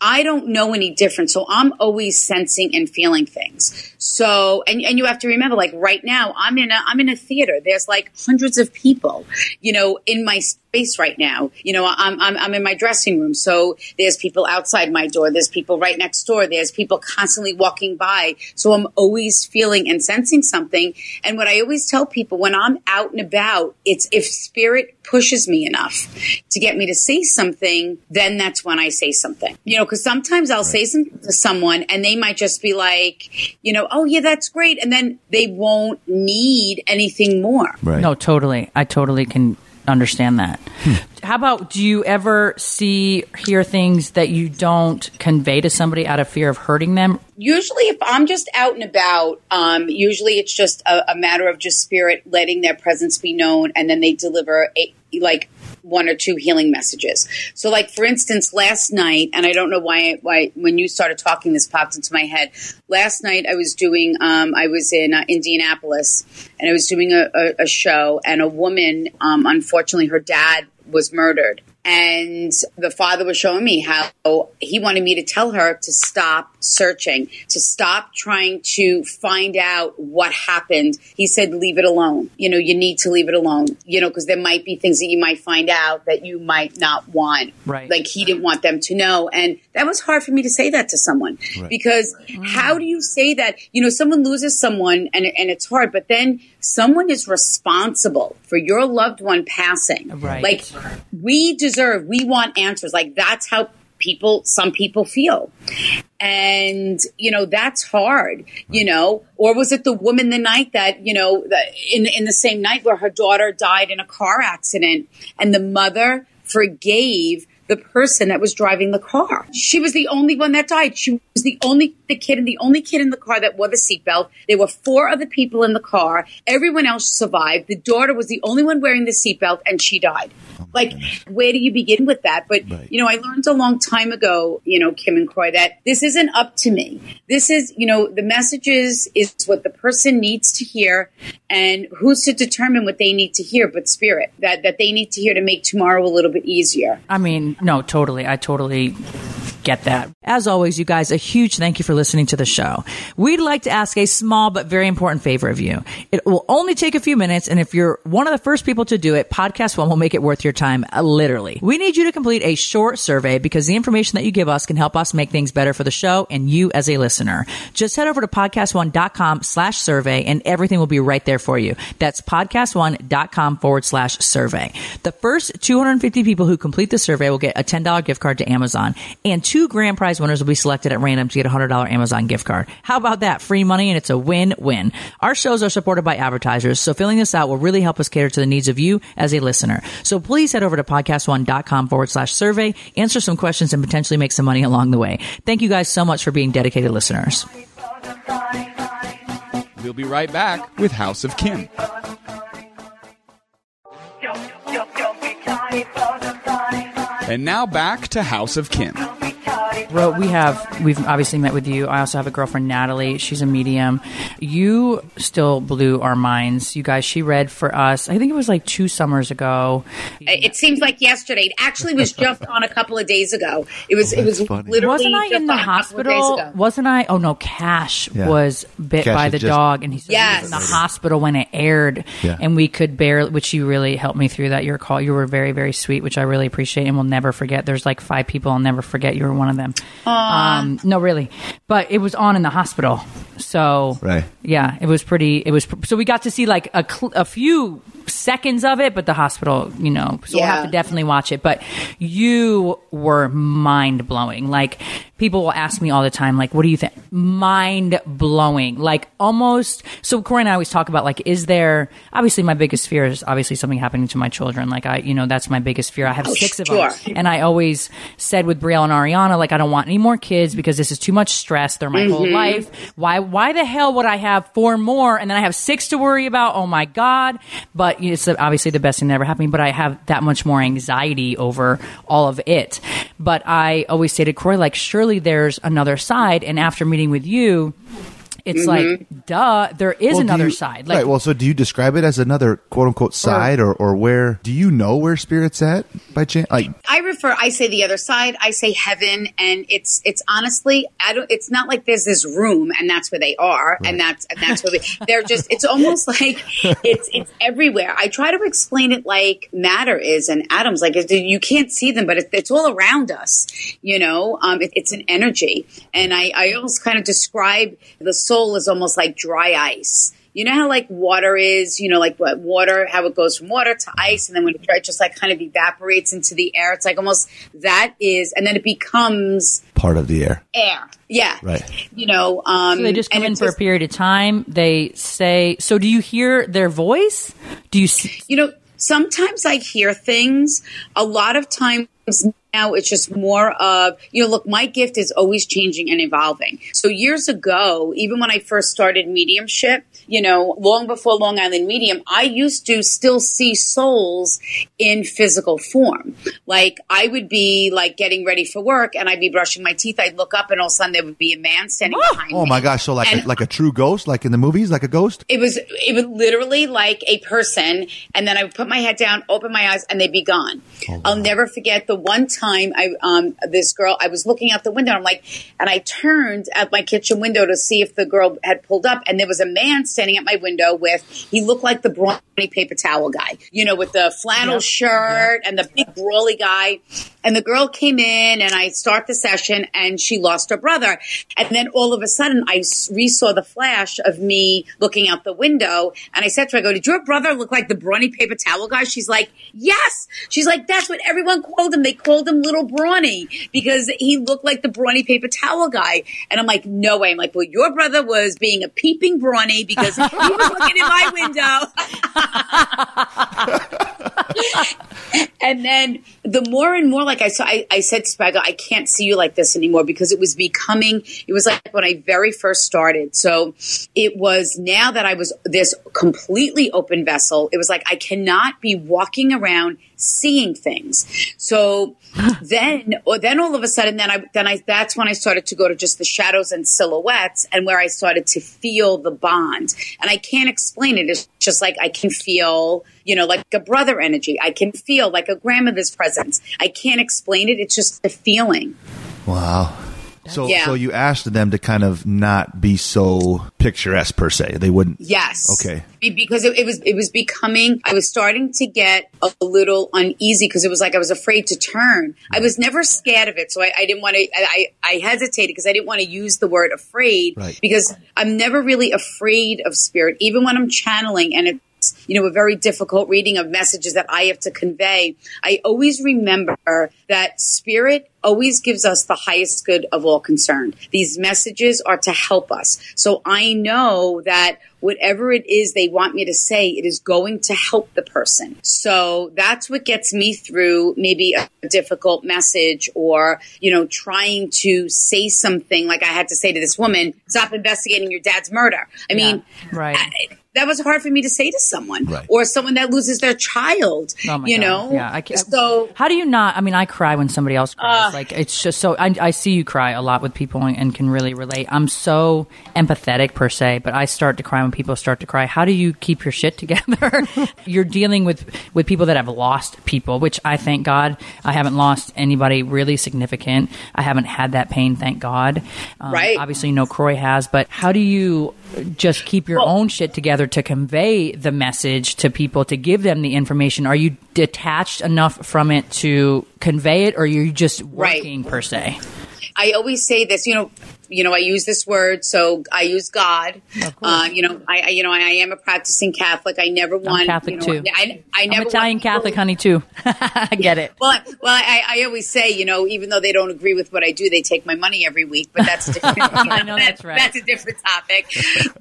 I don't know any different, so I'm always sensing and feeling things. So, and and you have to remember, like right now, I'm in a I'm in a theater. There's like hundreds of people, you know, in my space right now. You know, I'm I'm I'm in my dressing room, so there's people outside my door. There's people right next door. There's people constantly walking by. So I'm always feeling and sensing something. And what I always tell people when I'm out and about, it's if spirit pushes me enough to get me to say something, then that's when I say something. You know, because sometimes I'll say something to someone and they might just be like, you know, oh yeah, that's great, and then they won't need anything more. Right. No, totally. I totally can understand that. How about do you ever see, hear things that you don't convey to somebody out of fear of hurting them? usually if i'm just out and about um, usually it's just a, a matter of just spirit letting their presence be known and then they deliver a, like one or two healing messages. So like for instance last night and i don't know why why when you started talking this popped into my head. Last night i was doing um, i was in uh, indianapolis and i was doing a, a, a show and a woman um, unfortunately her dad was murdered and the father was showing me how he wanted me to tell her to stop searching, to stop trying to find out what happened. He said, leave it alone. You know, you need to leave it alone, you know, because there might be things that you might find out that you might not want. Right. Like he didn't want them to know. And that was hard for me to say that to someone because how do you say that? You know, someone loses someone and, and it's hard, but then someone is responsible for your loved one passing. Right. Like we deserve, we want answers. Like that's how people, some people feel. And, you know, that's hard, you know, or was it the woman the night that, you know, in, in the same night where her daughter died in a car accident and the mother forgave the person that was driving the car. She was the only one that died. She was the only the kid and the only kid in the car that wore the seatbelt. There were four other people in the car. Everyone else survived. The daughter was the only one wearing the seatbelt and she died. Oh like, where do you begin with that? But you know, I learned a long time ago, you know, Kim and Kroy, that this isn't up to me. This is, you know, the messages is what the person needs to hear and who's to determine what they need to hear, but spirit that, that they need to hear to make tomorrow a little bit easier. I mean, no, totally. I totally get that. As always, you guys, a huge thank you for listening to the show. We'd like to ask a small but very important favor of you. It will only take a few minutes, and if you're one of the first people to do it, Podcast One will make it worth your time, uh, literally. We need you to complete a short survey because the information that you give us can help us make things better for the show and you as a listener. Just head over to podcastone.com slash survey and everything will be right there for you. That's podcastone.com forward slash survey. The first 250 people who complete the survey will get a $10 gift card to Amazon and two grand prize winners will be selected at random to get a $100 Amazon gift card. How about that? Free money and it's a win-win. Our shows are supported by advertisers, so filling this out will really help us cater to the needs of you as a listener. So please head over to podcastone.com forward slash survey, answer some questions and potentially make some money along the way. Thank you guys so much for being dedicated listeners. We'll be right back with House of Kim. And now back to House of Kim. Ro, we have we've obviously met with you. I also have a girlfriend, Natalie. She's a medium. You still blew our minds. You guys, she read for us. I think it was like two summers ago. It seems like yesterday. It actually was just on a couple of days ago. It was. Oh, it was Oh, funny. literally. Wasn't I just in the on a couple of hospital? Wasn't I? Oh no, Kash Yeah. was bit Kash by the just- dog, and he said he was in the hospital when it aired, Yeah. and we could barely. Which you really helped me through that. Your call, you were very very sweet, which I really appreciate, and will never forget. There's like five people I'll never forget. You were one of them. Um, no, really, but it was on in the hospital, so Right. yeah, it was pretty. It was so we got to see like a cl- a few seconds of it, but the hospital, you know, so we'll have Yeah. to definitely watch it. But you were mind blowing. Like people will ask me all the time, like, "What do you think?" Mind blowing. Like almost. So Corey and I always talk about like, is there? Obviously, my biggest fear is obviously something happening to my children. Like I, you know, that's my biggest fear. I have Oh, six of sure. them, and I always said with Brielle and Ariana, like, I don't want any more kids because this is too much stress. They're my whole mm-hmm. life. Why? Why the hell would I have four more and then I have six to worry about? Oh my god! But it's obviously the best thing that ever happened. But I have that much more anxiety over all of it. But I always say to Corey, like, surely there's another side. And after meeting with you. It's like, duh, there is Well, another you- side. Like, right. Well, so do you describe it as another quote unquote side, or, or where? Do you know where spirit's at by chance? Like, I refer. I say the other side. I say heaven, and it's it's honestly. I don't. It's not like there's this room, and that's where they are, and that's and that's where they, they're just. It's almost like it's it's everywhere. I try to explain it like matter is and atoms. Like you can't see them, but it's, it's all around us. You know, um, it, it's an energy, and I I almost kind of describe the soul as almost like dry ice. You know how like water is, you know, like what water, how it goes from water to ice, and then when it just like kind of evaporates into the air, it's like almost that is, and then it becomes part of the air. air. Yeah, Right. You know, um, So they just come and in it's for a period of time. They say, so do you hear their voice? Do you see? you know, sometimes I hear things. A lot of times now it's just more of, you know, look, my gift is always changing and evolving. So years ago, even when I first started mediumship, you know, long before Long Island Medium, I used to still see souls in physical form. Like I would be like getting ready for work and I'd be brushing my teeth. I'd look up and all of a sudden there would be a man standing behind me. Oh my gosh! So like a, like a true ghost, like in the movies, like a ghost. it was it was literally like a person and then i would put my head down open my eyes and they'd be gone i'll never forget the one time i um this girl i was looking out the window and i'm like and i turned at my kitchen window to see if the girl had pulled up and there was a man standing at my window with he looked like the brawny paper towel guy you know with the flannel shirt and the big brawly guy and the girl came in and I start the session and she lost her brother. And then all of a sudden I re-saw the flash of me looking out the window. And I said to her, I go, did your brother look like the brawny paper towel guy? She's like, yes. She's like, that's what everyone called him. They called him little brawny because he looked like the brawny paper towel guy. And I'm like, no way. I'm like, well, your brother was being a peeping brawny because he was looking in my window. and then the more and more like I saw, I, I said to Spaggle, I can't see you like this anymore because it was becoming, it was like when I very first started. So it was now that I was this completely open vessel, it was like I cannot be walking around seeing things. So then, or then all of a sudden, then I, then I, that's when I started to go to just the shadows and silhouettes and where I started to feel the bond. And I can't explain it. It's just like I can feel, you know, like a brother energy. I can feel like a grandmother's presence. I can't explain it. It's just a feeling. Wow. So Yeah. so you asked them to kind of not be so picturesque per se. They wouldn't. Yes. Okay. Because it, it was it was becoming. I was starting to get a little uneasy because it was like I was afraid to turn. I was never scared of it, so I, I didn't want to. I, I hesitated because I didn't want to use the word afraid Right. because I'm never really afraid of spirit, even when I'm channeling and it's you know a very difficult reading of messages that I have to convey. I always remember that spirit always gives us the highest good of all concerned. These messages are to help us. So I know that whatever it is they want me to say, it is going to help the person. So that's what gets me through maybe a difficult message or, you know, trying to say something like I had to say to this woman, stop investigating your dad's murder. I mean, right. I- that was hard for me to say to someone Right. or someone that loses their child. Oh my you God. know, yeah. I can't, so how do you not? I mean, I cry when somebody else cries. Uh, like it's just so. I, I see you cry a lot with people and, and can really relate. I'm so empathetic per se, but I start to cry when people start to cry. How do you keep your shit together? You're dealing with with people that have lost people, which I thank God I haven't lost anybody really significant. I haven't had that pain, thank God. Um, Right. Obviously, you know Kroy has, but how do you just keep your Well- own shit together to convey the message to people to give them the information? Are you detached enough from it to convey it, or are you just Right. working per se? I always say this, you know, you know, I use this word, so I use God. Uh, you know, I, I, you know, I am a practicing Catholic. I never want Catholic you know, too. I, I I'm never Italian want Catholic, honey, too. I get it. Well, I- well, I, I always say, you know, even though they don't agree with what I do, they take my money every week. But that's a different. I know that's right. That's a different topic.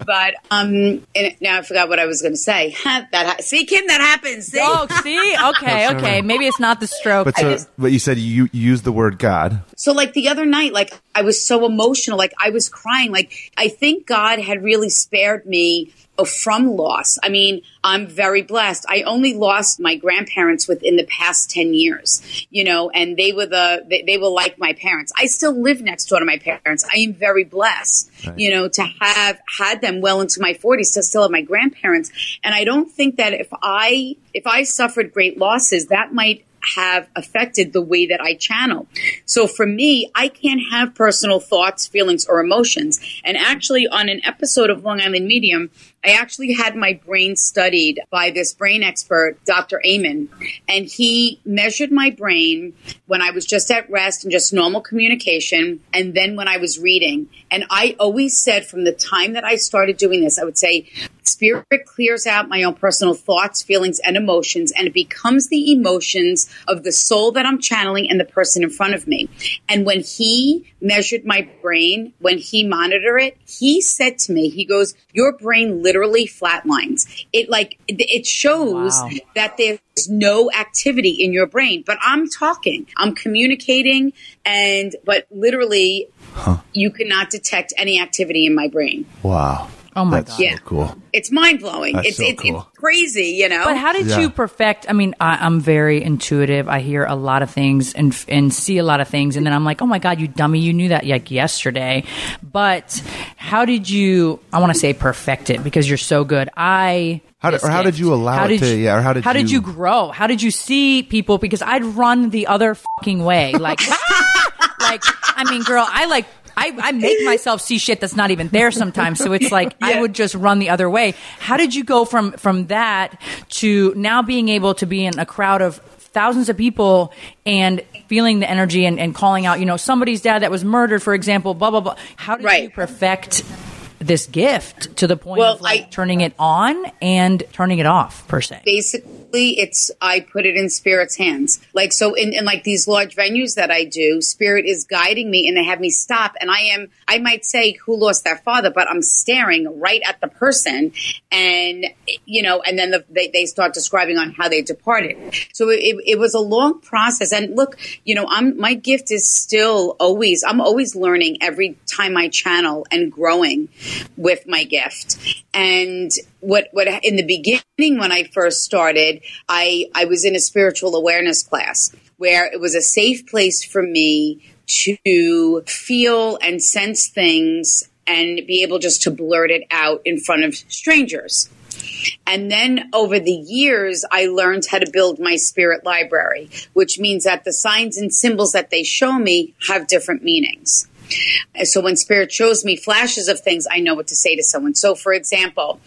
But um, and now I forgot what I was going to say. that ha- see, Kim, that happens. See? Oh, see, okay, okay. Maybe it's not the stroke. But so, but you said you, you use the word God. So like the other night, like I was so emotional, like I was crying. Like I think God had really spared me from loss. I mean, I'm very blessed. I only lost my grandparents within the past 10 years, you know, and they were the, they, they were like my parents. I still live next door to my parents. I am very blessed, you know, to have had them well into my 40s, to still have my grandparents. And I don't think that if I, if I suffered great losses, that might have affected the way that I channel. So for me, I can't have personal thoughts, feelings, or emotions. And actually, on an episode of Long Island Medium, I actually had my brain studied by this brain expert, Dr. Amen, and he measured my brain when I was just at rest and just normal communication, and then when I was reading. And I always said from the time that I started doing this, I would say, Spirit clears out my own personal thoughts, feelings, and emotions, and it becomes the emotions of the soul that I'm channeling and the person in front of me. And when he measured my brain, when he monitored it, he said to me, he goes, Your brain literally flatlines. It like, it- shows Wow. that there's no activity in your brain. But I'm talking, I'm communicating, and, but literally, you cannot detect any activity in my brain. Wow. Oh my That's God. Yeah. so cool. It's mind blowing. It's, so it's, cool. it's crazy, you know? But how did Yeah. you perfect? I mean, I, I'm very intuitive. I hear a lot of things and and see a lot of things, and then I'm like, oh my god, you dummy, you knew that like yesterday. But how did you? I want to say perfect it because you're so good. I. How did- or how did you allow How it to- you- yeah, or how did how did you- you grow? How did you see people? Because I'd run the other fucking way. Like, like I mean, girl, I like. I, I make myself see shit that's not even there sometimes. So it's like I would just run the other way. How did you go from from that to now being able to be in a crowd of thousands of people and feeling the energy and, and calling out, you know, somebody's dad that was murdered, for example, blah blah blah. How did Right. you perfect this gift to the point Well, of like I- turning it on and turning it off per se? basically it's i put it in spirit's hands. Like so in, in like these large venues that i do spirit is guiding me and they have me stop and i am i might say who lost their father but i'm staring right at the person and you know and then the, they, they start describing on how they departed. So it, it, it was a long process. And look you know i'm my gift is still always i'm always learning every time i channel and growing with my gift. And what what in the beginning when I first started, I I was in a spiritual awareness class where it was a safe place for me to feel and sense things and be able just to blurt it out in front of strangers. And then over the years, I learned how to build my spirit library, which means that the signs and symbols that they show me have different meanings. So when spirit shows me flashes of things, I know what to say to someone. So for example,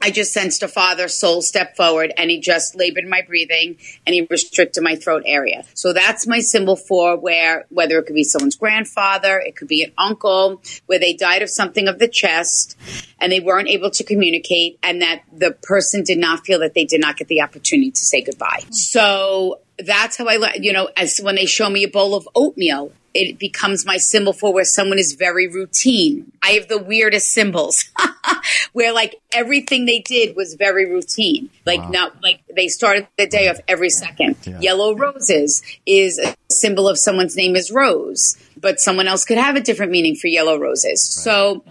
I just sensed a father soul step forward and he just labored my breathing and he restricted my throat area. So that's my symbol for where, whether it could be someone's grandfather, it could be an uncle, where they died of something of the chest and they weren't able to communicate and that the person did not feel that they did not get the opportunity to say goodbye. So that's how I, you know, as when they show me a bowl of oatmeal, it becomes my symbol for where someone is very routine. I have the weirdest symbols where like everything they did was very routine. Like not like they started the day off every second. Yellow roses is a symbol of someone's name is Rose, but someone else could have a different meaning for yellow roses. So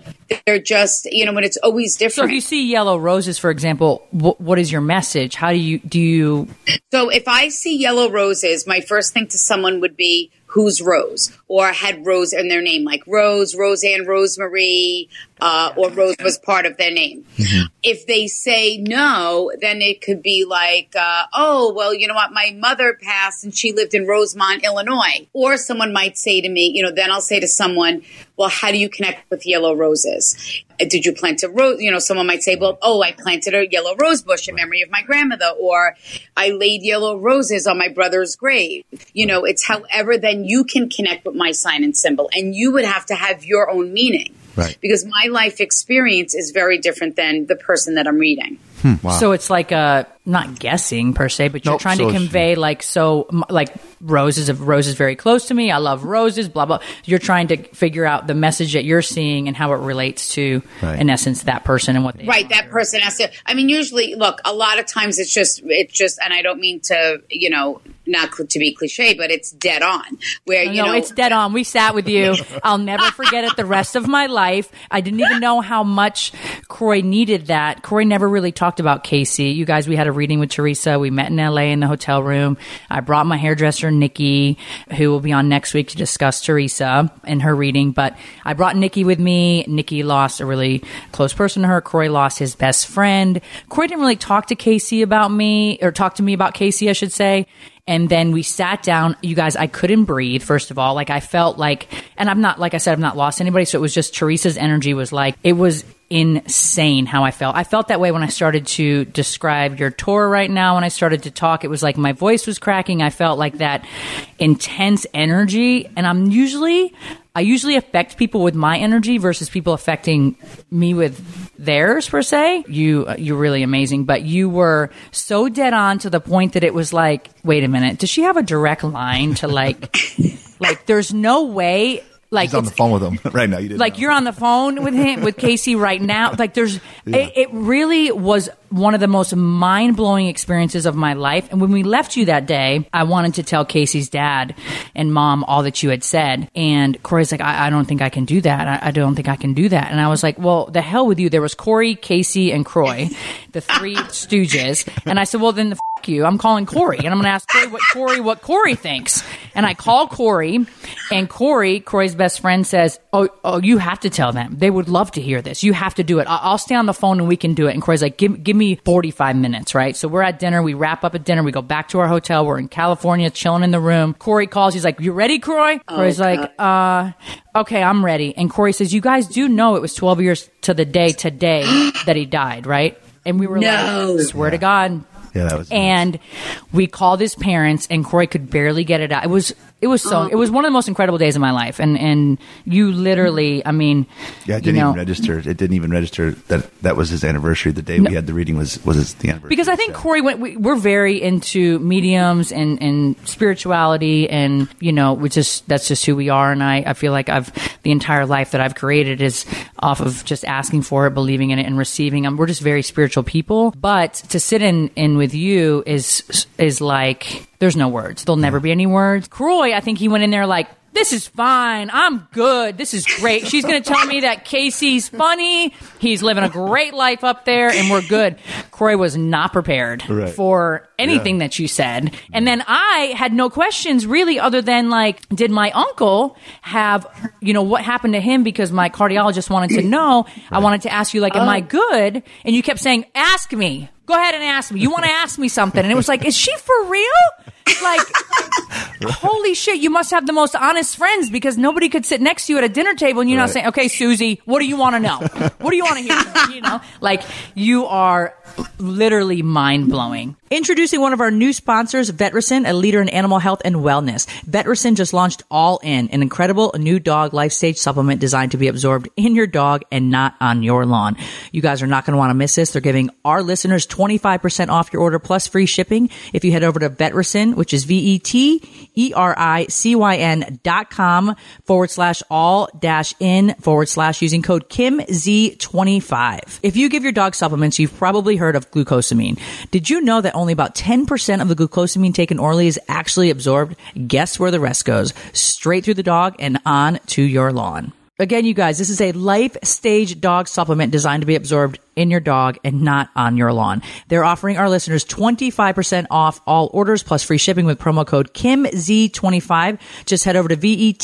they're just you know when it's always different. So if you see yellow roses, for example, wh- what is your message? How do you do you? So if I see yellow roses, my first thing to someone would be who's Rose or had Rose in their name, like Rose, Roseanne, Rosemary, uh, or Rose was part of their name. If they say no, then it could be like, uh, oh, well, you know what? My mother passed and she lived in Rosemont, Illinois. Or someone might say to me, you know, then I'll say to someone, well, how do you connect with yellow roses? Uh, Did you plant a rose? You know, someone might say, well, oh, I planted a yellow rose bush in memory of my grandmother, or I laid yellow roses on my brother's grave. You know, it's however then you can connect with my sign and symbol, and you would have to have your own meaning. Right. Because my life experience is very different than the person that I'm reading. So it's like uh not guessing per se, but you're Nope, trying so to it's- convey like so like roses of roses very close to me. I love roses. Blah blah. You're trying to figure out the message that you're seeing and how it relates to, Right. in essence, that person and what they Right, that person has to. I mean, usually, look, a lot of times it's just, it's just, and I don't mean to, you know, not cl- to be cliche, but it's dead on. Where you no, know, it's dead on. We sat with you. I'll never forget it the rest of my life. I didn't even know how much Kroy needed that. Kroy never really talked about Casey. You guys, we had a reading with Theresa. We met in LA in the hotel room. I brought my hairdresser, Nikki, who will be on next week to discuss Theresa and her reading. But I brought Nikki with me. Nikki lost a really close person to her. Kroy lost his best friend. Kroy didn't really talk to Casey about me, or talk to me about Casey, I should say. And then we sat down. You guys, I couldn't breathe, first of all. Like, I felt like, and I'm not, like I said, I've not lost anybody. So it was just Theresa's energy was like, it was insane how I felt. I felt that way when I started to describe your tour right now. When I started to talk, it was like my voice was cracking. I felt like that intense energy. And I'm usually, I usually affect people with my energy versus people affecting me with theirs per se. You uh, you're really amazing, but you were so dead on to the point that it was like, wait a minute, does she have a direct line to like like there's no way like He's on the phone with him right now. You didn't like know. you're on the phone with him with Casey right now. Like there's it, it really was one of the most mind blowing experiences of my life. And when we left you that day, I wanted to tell Casey's dad and mom all that you had said. And Corey's like, I, I don't think I can do that. I, I don't think I can do that. And I was like, well, the hell with you. There was Corey, Casey, and Kroy, the three stooges. And I said, well, then the f- you. I'm calling Corey and I'm going to ask Corey what Corey what Corey thinks. And I call Corey, and Corey, Corey's best friend, says, "Oh, oh, you have to tell them. They would love to hear this. You have to do it. I- I'll stay on the phone and we can do it." And Corey's like, "Give, give me 45 minutes, right?" So we're at dinner. We wrap up at dinner. We go back to our hotel. We're in California, chilling in the room. Corey calls. He's like, "You ready, Corey?" Corey's like, "Uh, okay, I'm ready." And Corey says, "You guys do know it was 12 years to the day today that he died, right?" And we were No. like, "Swear to God." Yeah, that was. and we called his parents and Corey could barely get it out. It was it was so it was one of the most incredible days of my life and and you literally I mean yeah, it didn't know, even register. It didn't even register that that was his anniversary. The day we had the reading was was his, the anniversary. because I think Yeah. Corey went. We, we're very into mediums and, and spirituality, and you know, we just that's just who we are. And I, I feel like I've the entire life that I've created is off of just asking for it, believing in it, and receiving. Um, we're just very spiritual people. But to sit in in with you is is like there's no words. There'll never be any words. Kroy, I think he went in there like this is fine. I'm good. This is great. She's going to tell me that Casey's funny. He's living a great life up there, and we're good. Corey was not prepared Right. for anything Yeah. that you said. And then I had no questions really, other than like, did my uncle have, you know, what happened to him? Because my cardiologist wanted to know. I wanted to ask you, like, am I uh. good? And you kept saying, ask me. Go ahead and ask me. You want to ask me something? And it was like, is she for real? Like, holy shit, you must have the most honest friends because nobody could sit next to you at a dinner table and you're not saying, okay, Susie, what do you want to know? What do you want to hear? You know, like you are literally mind blowing. Introducing one of our new sponsors, Vetericyn, a leader in animal health and wellness. Vetericyn just launched All In, an incredible new dog life stage supplement designed to be absorbed in your dog and not on your lawn. You guys are not going to want to miss this. They're giving our listeners 25% off your order plus free shipping if you head over to Vetericin, which is E V-E-T-E-R-I-C-Y-N dot com forward slash all dash in forward slash using code KIMZ25. If you give your dog supplements, you've probably heard of glucosamine. Did you know that only about 10% of the glucosamine taken orally is actually absorbed? Guess where the rest goes? Straight through the dog and on to your lawn. Again, you guys, this is a life stage dog supplement designed to be absorbed in your dog and not on your lawn. They're offering our listeners 25% off all orders plus free shipping with promo code KIMZ25. Just head over to V-E-T-E-R-I-C-Y-N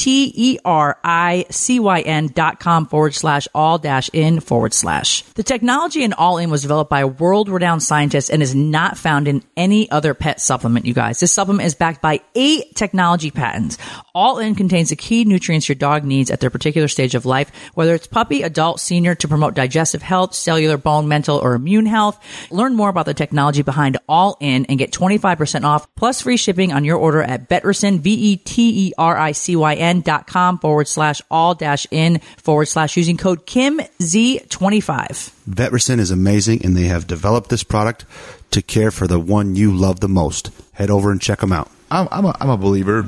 dot com forward slash all dash in forward slash. The technology in All In was developed by world renowned scientist and is not found in any other pet supplement, you guys. This supplement is backed by eight technology patents. All In contains the key nutrients your dog needs at their particular stage of life, whether it's puppy, adult, senior, to promote digestive health, cellular, bone, mental, or immune health. Learn more about the technology behind All In and get 25% off plus free shipping on your order at E V-E-T-E-R-I-C-Y-N dot com forward slash all dash in forward slash using code KIMZ25. Vetericyn is amazing, and they have developed this product to care for the one you love the most. Head over and check them out. I'm, I'm, a, I'm a believer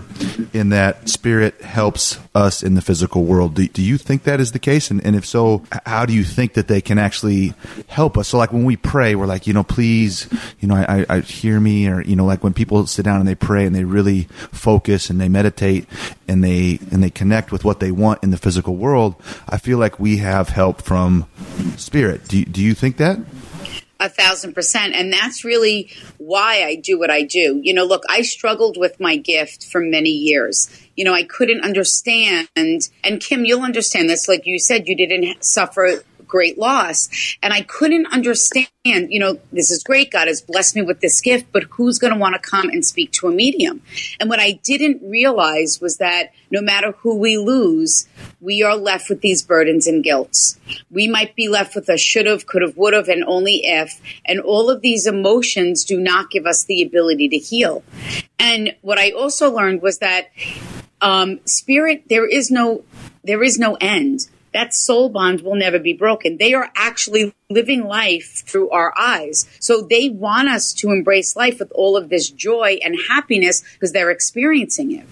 in that spirit helps us in the physical world. Do, do you think that is the case? And, and if so, how do you think that they can actually help us? So, like when we pray, we're like, you know, please, you know, I, I, I hear me, or you know, like when people sit down and they pray and they really focus and they meditate and they and they connect with what they want in the physical world. I feel like we have help from spirit. Do do you think that? A thousand percent. And that's really why I do what I do. You know, look, I struggled with my gift for many years. You know, I couldn't understand. And Kim, you'll understand this. Like you said, you didn't suffer great loss. And I couldn't understand, you know, this is great. God has blessed me with this gift, but who's going to want to come and speak to a medium? And what I didn't realize was that no matter who we lose, we are left with these burdens and guilts. We might be left with a should have, could have, would have, and only if. And all of these emotions do not give us the ability to heal. And what I also learned was that um, spirit, there is no, there is no end. That soul bond will never be broken. They are actually living life through our eyes. So they want us to embrace life with all of this joy and happiness because they're experiencing it.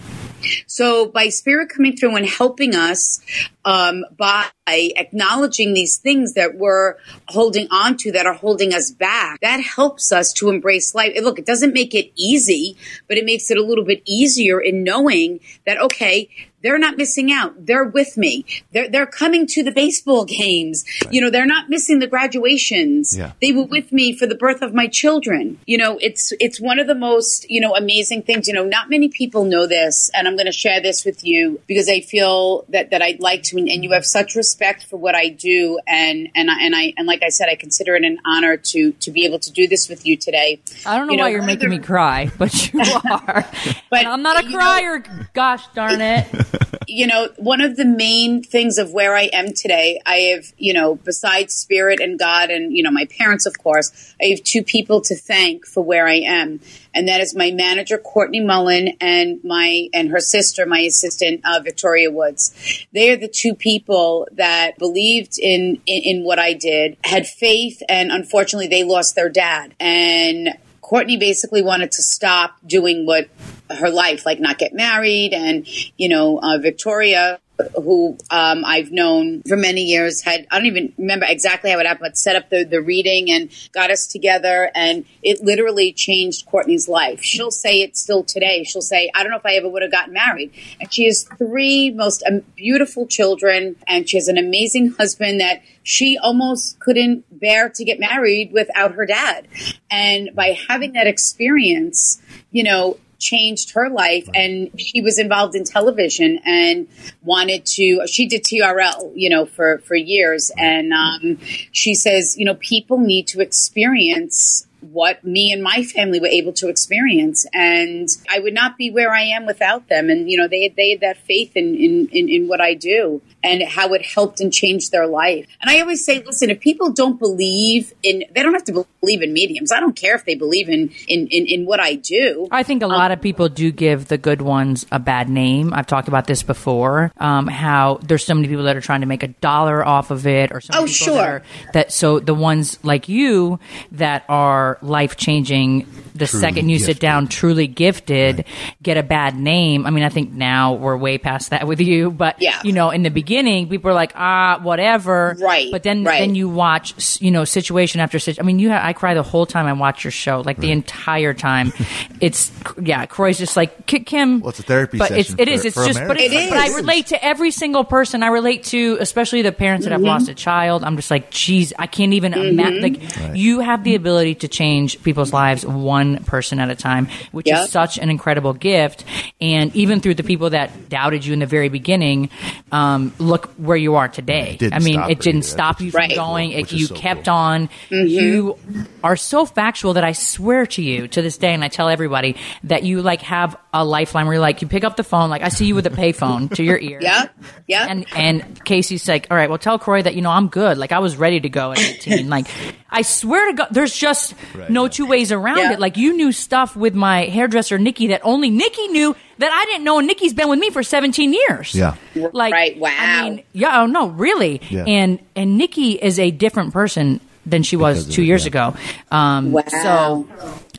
So by spirit coming through and helping us um, by acknowledging these things that we're holding on to that are holding us back, that helps us to embrace life. And Look, it doesn't make it easy, but it makes it a little bit easier in knowing that, okay, they're not missing out. They're with me. They're, they're coming to the baseball games. You know, they're not missing the graduations. Yeah. They were with me for the birth of my children. You know, it's, it's one of the most, you know, amazing things. You know, not many people know this and I'm going to share this with you because I feel that, that I'd like to, and you have such respect for what I do. And, and I, and I, and like I said, I consider it an honor to, to be able to do this with you today. I don't know You know, why you're making the- me cry, but you are. But, And I'm not a you know- crier. Gosh darn it. you know, one of the main things of where I am today, I have, you know, besides spirit and God and, you know, my parents, of course, I have two people to thank for where I am. And that is my manager, Courtney Mullen, and my, and her sister, my assistant, uh, Victoria Woods. They are the two people that believed in, in, in what I did, had faith, and unfortunately they lost their dad. And Courtney basically wanted to stop doing what her life, like not get married, and you know, uh, Victoria, who um, I've known for many years, had I don't even remember exactly how it happened, but set up the the reading and got us together, and it literally changed Courtney's life. She'll say it still today. She'll say, "I don't know if I ever would have gotten married," and she has three most um, beautiful children, and she has an amazing husband that she almost couldn't bear to get married without her dad. And by having that experience, you know, changed her life and she was involved in television and wanted to she did TRL you know for for years. And um, she says you know people need to experience what me and my family were able to experience and I would not be where I am without them and you know they they had that faith in in, in, in what I do and how it helped and changed their life and I always say listen if people don't believe in they don't have to believe in mediums I don't care if they believe in in in, in what I do I think a lot of people do give the good ones a bad name. I've talked about this before. Um, how there's so many people that are trying to make a dollar off of it, or so Oh, people that sure. are- that so the ones like you that are life changing the Truly second you sit down, truly gifted, get a bad name. I mean, I think now we're way past that with you, but Yeah. you know, in the beginning, people are like, ah, whatever. Right, But then, right. then you watch, you know, situation after situation. I mean, you, ha- I cry the whole time I watch your show, like the entire time. it's, yeah, Kroy's just like, "Ki- Kim. Well, it's a therapy but it's, session it is. for- It's for just, but, America. it's, It but I relate to every single person. I relate to, especially the parents that have lost a child. I'm just like, geez, I can't even imagine. Like, you have the ability to change people's lives one person at a time, which Yep. is such an incredible gift. And even through the people that doubted you in the very beginning, um, look where you are today. I mean, it it didn't either. stop you from Right. going. Which It, is you so kept cool. on. You are so factual that I swear to you to this day, and I tell everybody that you like have a lifeline where you're like, you pick up the phone, like I see you with a payphone to your ear. Yeah, yeah. And and Casey's like, all right, well, tell Kroy that you know I'm good. Like I was ready to go at 18. like I swear to God, there's just Right, no yeah. two ways around Yeah. it. Like you knew stuff with my hairdresser Nikki that only Nikki knew that I didn't know. And Nikki's been with me for 17 years. Yeah. Like Right, wow. I mean, yeah. Oh no, really. Yeah. And and Nikki is a different person than she was Because of two it, years yeah. ago. Um, Wow. So,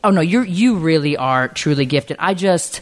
oh no, you you really are truly gifted. I just.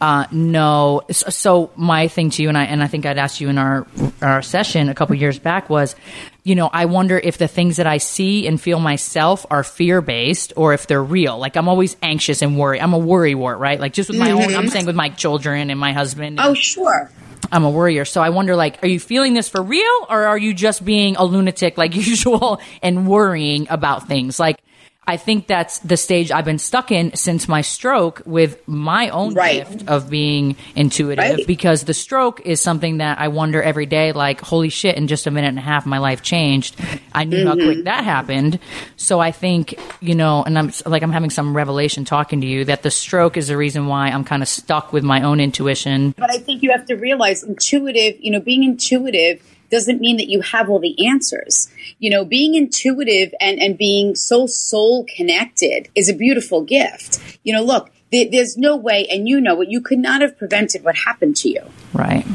Uh, no. So, my thing to you, and I and I think I'd asked you in our our session a couple years back was, you know, I wonder if the things that I see and feel myself are fear based or if they're real. Like I'm always anxious and worried. I'm a worry wart, right? Like just with my own. I'm saying with my children and my husband. and- oh, sure. I'm a worrier. So I wonder, like, are you feeling this for real or are you just being a lunatic like usual and worrying about things? Like, I think that's the stage I've been stuck in since my stroke with my own Right. gift of being intuitive Right. because the stroke is something that I wonder every day, like, holy shit, in just a minute and a half, my life changed. I knew how Mm-hmm. quick that happened. So I think, you know, and I'm like, I'm having some revelation talking to you that the stroke is the reason why I'm kind of stuck with my own intuition. But I think you have to realize intuitive, you know, being intuitive doesn't mean that you have all the answers. You know, being intuitive and, and being so soul connected is a beautiful gift. You know, look, there, there's no way, and you know it, you could not have prevented what happened to you. Right.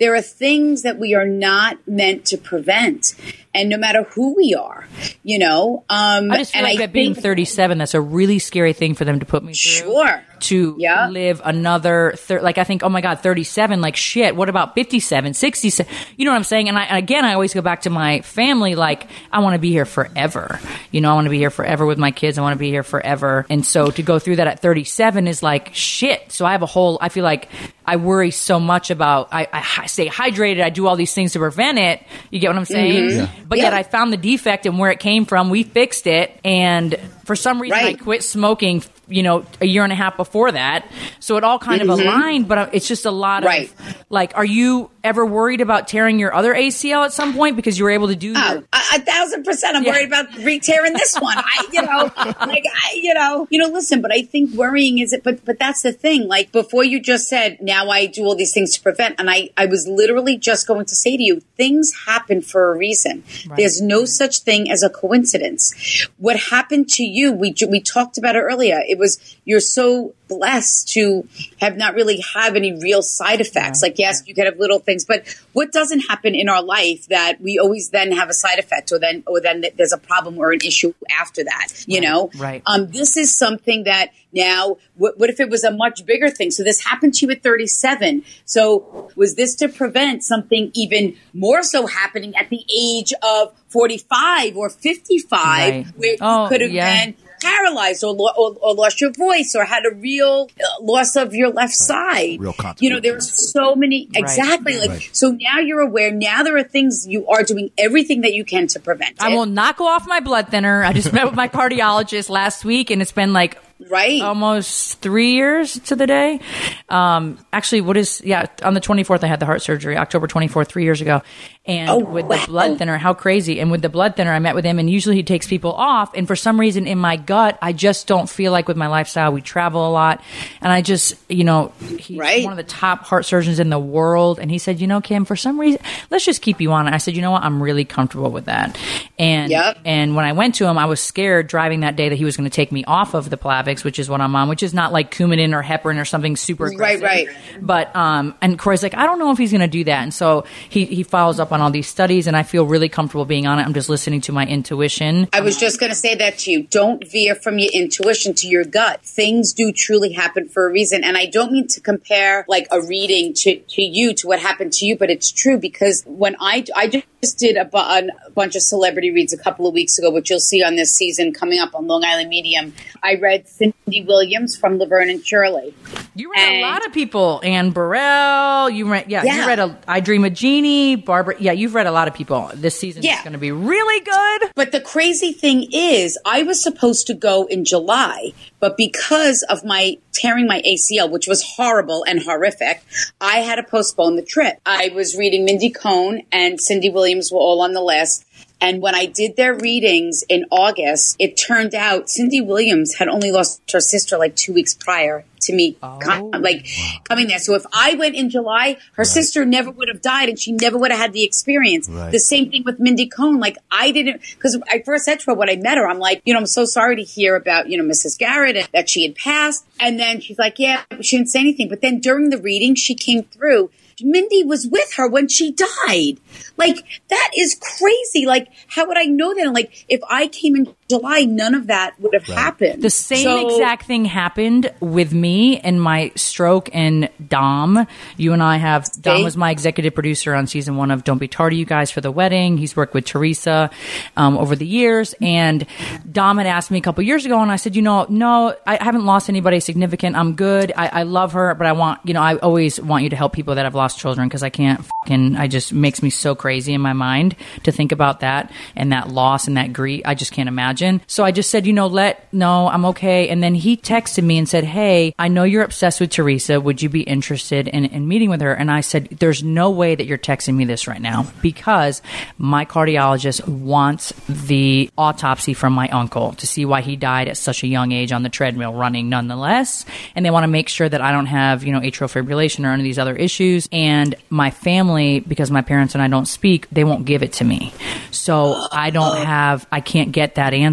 There are things that we are not meant to prevent. And no matter who we are, you know, um, I just feel and like I that being 37, that's a really scary thing for them to put me through. Sure. To Yeah. live another, thir- like, I think, oh my God, 37, like, shit, what about 57, 67? You know what I'm saying? And I, again, I always go back to my family, like, I want to be here forever. You know, I want to be here forever with my kids. I want to be here forever. And so to go through that at 37 is like, shit. So I have a whole, I feel like I worry so much about, I, I hi- stay hydrated. I do all these things to prevent it. You get what I'm saying? Mm-hmm. But yet I found the defect and where it came from. We fixed it. And for some reason, Right. I quit smoking, you know, a year and a half before that. So it all kind of aligned, but it's just a lot Mm-hmm. Right. of like, are you ever worried about tearing your other ACL at some point because you were able to do Oh, your. a, a thousand percent. I'm Yeah. worried about re-tearing this one. I, you know, like, I, you know, you know, listen, but I think worrying is it, but, but that's the thing. Like before you just said, now I do all these things to prevent. And I, I was literally just going to say to you, things happen for a reason. There's no such thing as a coincidence. What happened to you, we, we talked about it earlier. It was, you're so blessed to have not really have any real side effects. Like, yes, you could have little things, but what doesn't happen in our life that we always then have a side effect or then, or then there's a problem or an issue after that, you know? right. Um, this is something that now, what, what if it was a much bigger thing? So this happened to you at 37. So was this to prevent something even more so happening at the age of 45 or 55 Right. where you Oh, could have yeah. been paralyzed or, lo- or, or lost your voice or had a real uh, loss of your left side. Real You know, there are so many, exactly. Like, Right. so now you're aware. Now there are things you are doing everything that you can to prevent I will not go off my blood thinner. I just met with my cardiologist last week and it's been like right? almost three years to the day. Um, actually, what is yeah? On the twenty fourth, I had the heart surgery, October twenty fourth, three years ago. And Oh, with the blood thinner, how crazy! And with the blood thinner, I met with him, and usually he takes people off. And for some reason, in my gut, I just don't feel like with my lifestyle, we travel a lot, and I just, you know, he's Right. one of the top heart surgeons in the world. And he said, you know, Kim, for some reason, let's just keep you on it. I said, you know what? I'm really comfortable with that. And Yep. and when I went to him, I was scared driving that day that he was going to take me off of the Plavix which is what I'm on, which is not like Coumadin or heparin or something super Right, aggressive. right. But um, and Kroy's like, I don't know if he's going to do that, and so he he follows up on all these studies, and I feel really comfortable being on it. I'm just listening to my intuition. I was just going to say that to you. Don't veer from your intuition to your gut. Things do truly happen for a reason. And I don't mean to compare like a reading to, to you, to what happened to you, but it's true because when I, I just did a, bu- a bunch of celebrity reads a couple of weeks ago, which you'll see on this season coming up on Long Island Medium. I read Cindy Williams from Laverne and Shirley. You read And- a lot of people, Anne Burrell. You read, yeah, you read a I Dream a Jeannie, Barbara. Yeah, you've read a lot of people. This season is going to be really good. But the crazy thing is, I was supposed to go in July, but because of my tearing my ACL, which was horrible and horrific, I had to postpone the trip. I was reading Mindy Cohn and Cindy Williams were all on the list. And when I did their readings in August, it turned out Cindy Williams had only lost her sister like two weeks prior to me, oh. com- like coming there. So if I went in July, her sister never would have died, and she never would have had the experience. Right. The same thing with Mindy Cohn. Like I didn't, because I first said to her when I met her, I'm like, you know, I'm so sorry to hear about, you know, Mrs. Garrett and that she had passed. And then she's like, yeah, she didn't say anything. But then during the reading, she came through. Mindy was with her when she died. Like that is crazy. Like how would I know that? Like if I came in July, none of that would have happened. The same So- exact thing happened with me and my stroke and Dom. You and I have Dom was my executive producer on season one of Don't Be Tardy, you guys, for the wedding. He's worked with Theresa um, over the years, and Dom had asked me a couple years ago, and I said, you know, no, I haven't lost anybody significant. I'm good. I, I love her, but I want, you know, I always want you to help people that have lost children because I can't fucking. I just makes me so crazy in my mind to think about that and that loss and that grief. I just can't imagine. So I just said, you know, let no, I'm okay. And then he texted me and said, hey, I know you're obsessed with Theresa. Would you be interested in, in meeting with her? And I said, there's no way that you're texting me this right now because my cardiologist wants the autopsy from my uncle to see why he died at such a young age on the treadmill running nonetheless. And they want to make sure that I don't have, you know, atrial fibrillation or any of these other issues. And my family, because my parents and I don't speak, they won't give it to me. So I don't have, I can't get that answer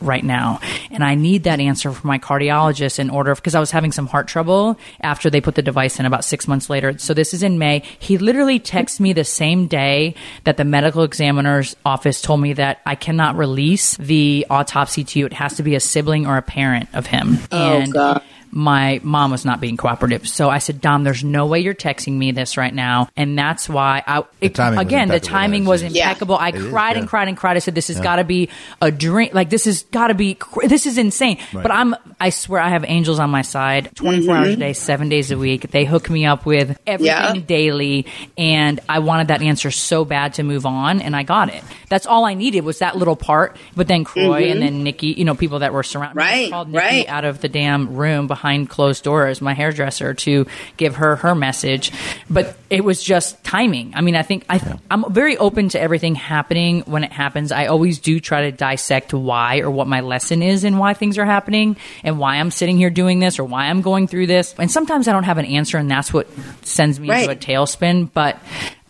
right now. And I need that answer from my cardiologist in order, because I was having some heart trouble after they put the device in about six months later. So this is in May. He literally texted me the same day that the medical examiner's office told me that I cannot release the autopsy to you. It has to be a sibling or a parent of him. Oh, and God. My mom was not being cooperative. So I said, Dom, there's no way you're texting me this right now. And that's why I, it, timing was again, the timing was is. Yeah. impeccable. I is, cried yeah. and cried and cried. I said, this has got to be a dream. Like, this has got to be, cr- this is insane. But I'm, I swear I have angels on my side 24 hours a mm-hmm. day, seven days a week. They hook me up with everything Yeah. daily. And I wanted that answer so bad to move on. And I got it. That's all I needed was that little part. But then Kroy mm-hmm. and then Nikki, you know, people that were surrounding me. Right, called Nikki right. out of the damn room behind closed doors, my hairdresser, to give her her message. But it was just timing. I mean, I think I, I'm very open to everything happening when it happens. I always do try to dissect why or what my lesson is and why things are happening and why I'm sitting here doing this or why I'm going through this. And sometimes I don't have an answer, and that's what sends me into a tailspin. But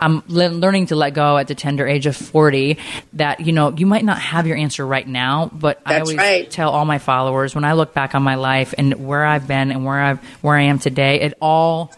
I'm le- learning to let go at the tender age of 40 that, you know, you might not have your answer right now, but I always right. tell all my followers when I look back on my life and where I've been and where I've where I am today, it all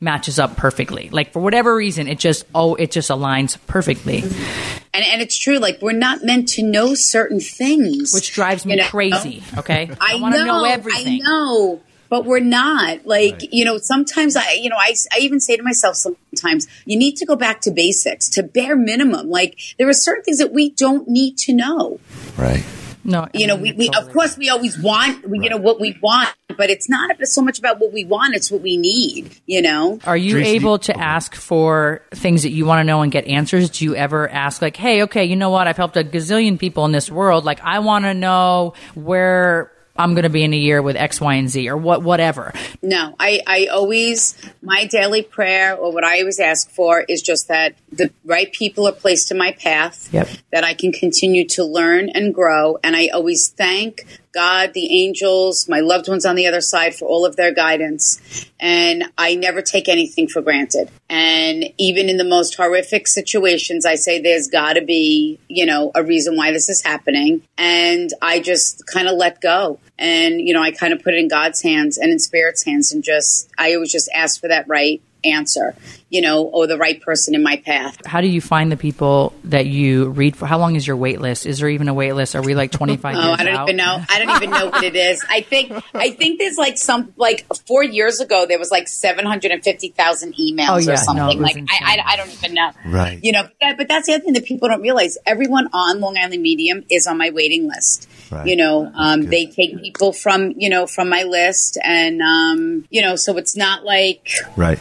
matches up perfectly. Like for whatever reason, it just oh, it just aligns perfectly, mm-hmm. And, and it's true. Like we're not meant to know certain things, which drives me you know? crazy. Okay, I, want to know, I everything. I know, but we're not. Like you know, sometimes I, you know, I, I even say to myself sometimes, you need to go back to basics, to bare minimum. Like there are certain things that we don't need to know. Right. No, You know, I we, mean, we totally of course we always want, we, you know, what we want, but it's not so much about what we want; it's what we need. You know. Are you Theresa, able do- to ask for things that you want to know and get answers? Do you ever ask, like, hey, okay, you know what? I've helped a gazillion people in this world. Like, I want to know where I'm going to be in a year with X, Y, and Z or what, whatever. No, I, I always, my daily prayer or what I always ask for is just that the right people are placed in my path, Yep. that I can continue to learn and grow. And I always thank God, the angels, my loved ones on the other side for all of their guidance. And I never take anything for granted. And even in the most horrific situations, I say there's got to be, you know, a reason why this is happening. And I just kind of let go. And, you know, I kind of put it in God's hands and in Spirit's hands and just, I always just ask for that right answer, you know, or the right person in my path. How do you find the people that you read for? How long is your wait list? Is there even a wait list? Are we like 25 Oh, years I don't out? even know. I don't even know what it is. I think I think there's like some like four years ago there was like seven hundred and fifty thousand emails Oh, yeah. or something. No, like I, I. I don't even know. Right. You know, but, but that's the other thing that people don't realize. Everyone on Long Island Medium is on my waiting list. Right. You know, um, they take people from you know from my list, and um, you know, so it's not like Right.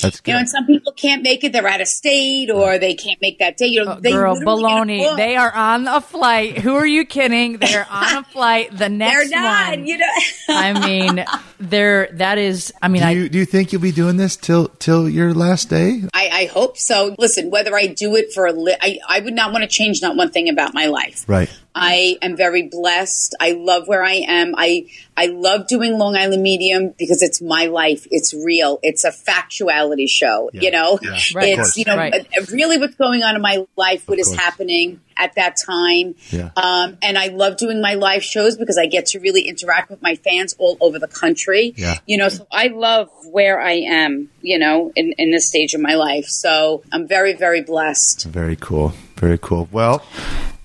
That's good. you know, and some people can't make it; they're out of state or they can't make that day. You know, oh, they Oh, Girl, literally get a baloney. They are on a flight. Who are you kidding? They're on a flight. The next They're next not. one. You know. I mean, they're that is. I mean, do I you do you think you'll be doing this till till your last day? I, I hope so. Listen, whether I do it for a li- I, I would not want to change not one thing about my life. Right. I am very blessed. I love where I am. I I love doing Long Island Medium because it's my life. It's real. It's a factuality show. Yeah. You know, Yeah. Right. It's you know Right. uh, really what's going on in my life, what is course. happening at that time. Yeah. Um, and I love doing my live shows because I get to really interact with my fans all over the country. Yeah. You know, so I love where I am. You know, in in this stage of my life. So I'm very very blessed. Very cool. Very cool. Well,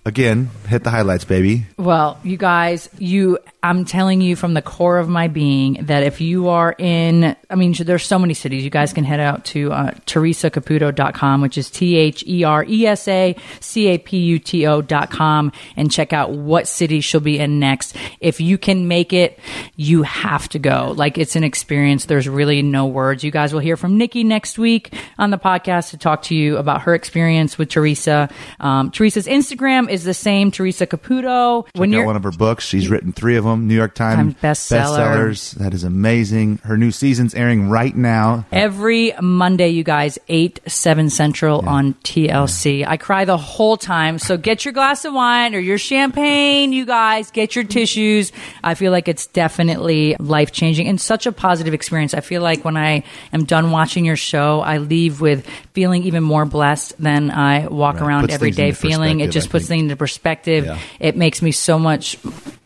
again, hit the highlights, baby. Well, you guys, you I'm telling you from the core of my being that if you are in I mean there's so many cities. You guys can head out to uh, theresacaputo.com, which is T H E R E S A C A P U T O.com and check out what city she'll be in next. If you can make it, you have to go. Like it's an experience. There's really no words. You guys will hear from Nikki next week on the podcast to talk to you about her experience with Theresa. Um, Theresa's Instagram is the same, Theresa Caputo. Check out one of her books. She's written three of them. New York Times bestseller. bestsellers. That is amazing. Her new season's airing right now. Every Monday, you guys, 8, 7 Central on TLC. I cry the whole time. So get your glass of wine or your champagne, you guys. Get your tissues. I feel like it's definitely life changing and such a positive experience. I feel like when I am done watching your show, I leave with feeling even more blessed than I walk Right. around Puts every day feeling. It just I puts think. things into perspective. Yeah. It makes me so much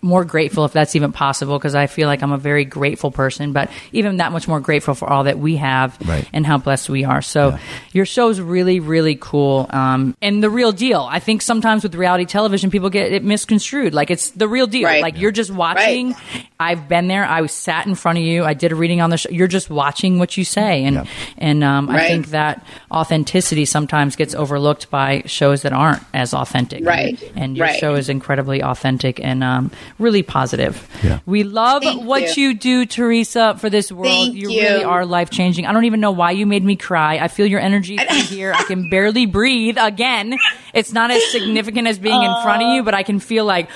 more grateful if that's even possible because I feel like I'm a very grateful person, but even that much more grateful for all that we have Right. and how blessed we are. So Yeah. your show's really, really cool. Um, and the real deal. I think sometimes with reality television, people get it misconstrued. Like it's the real deal. Right. Like you're just watching. I've been there. I was sat in front of you. I did a reading on the show. You're just watching what you say. And, Yeah. and, um, I think that authenticity sometimes gets overlooked by shows that aren't as authentic. Right. And your Right. show is incredibly authentic and, um, really positive. Yeah. We love Thank what you. you do, Theresa, for this world. Thank you you. really are life changing. I don't even know why you made me cry. I feel your energy here. I can barely breathe again. It's not as significant as being in front of you, but I can feel like,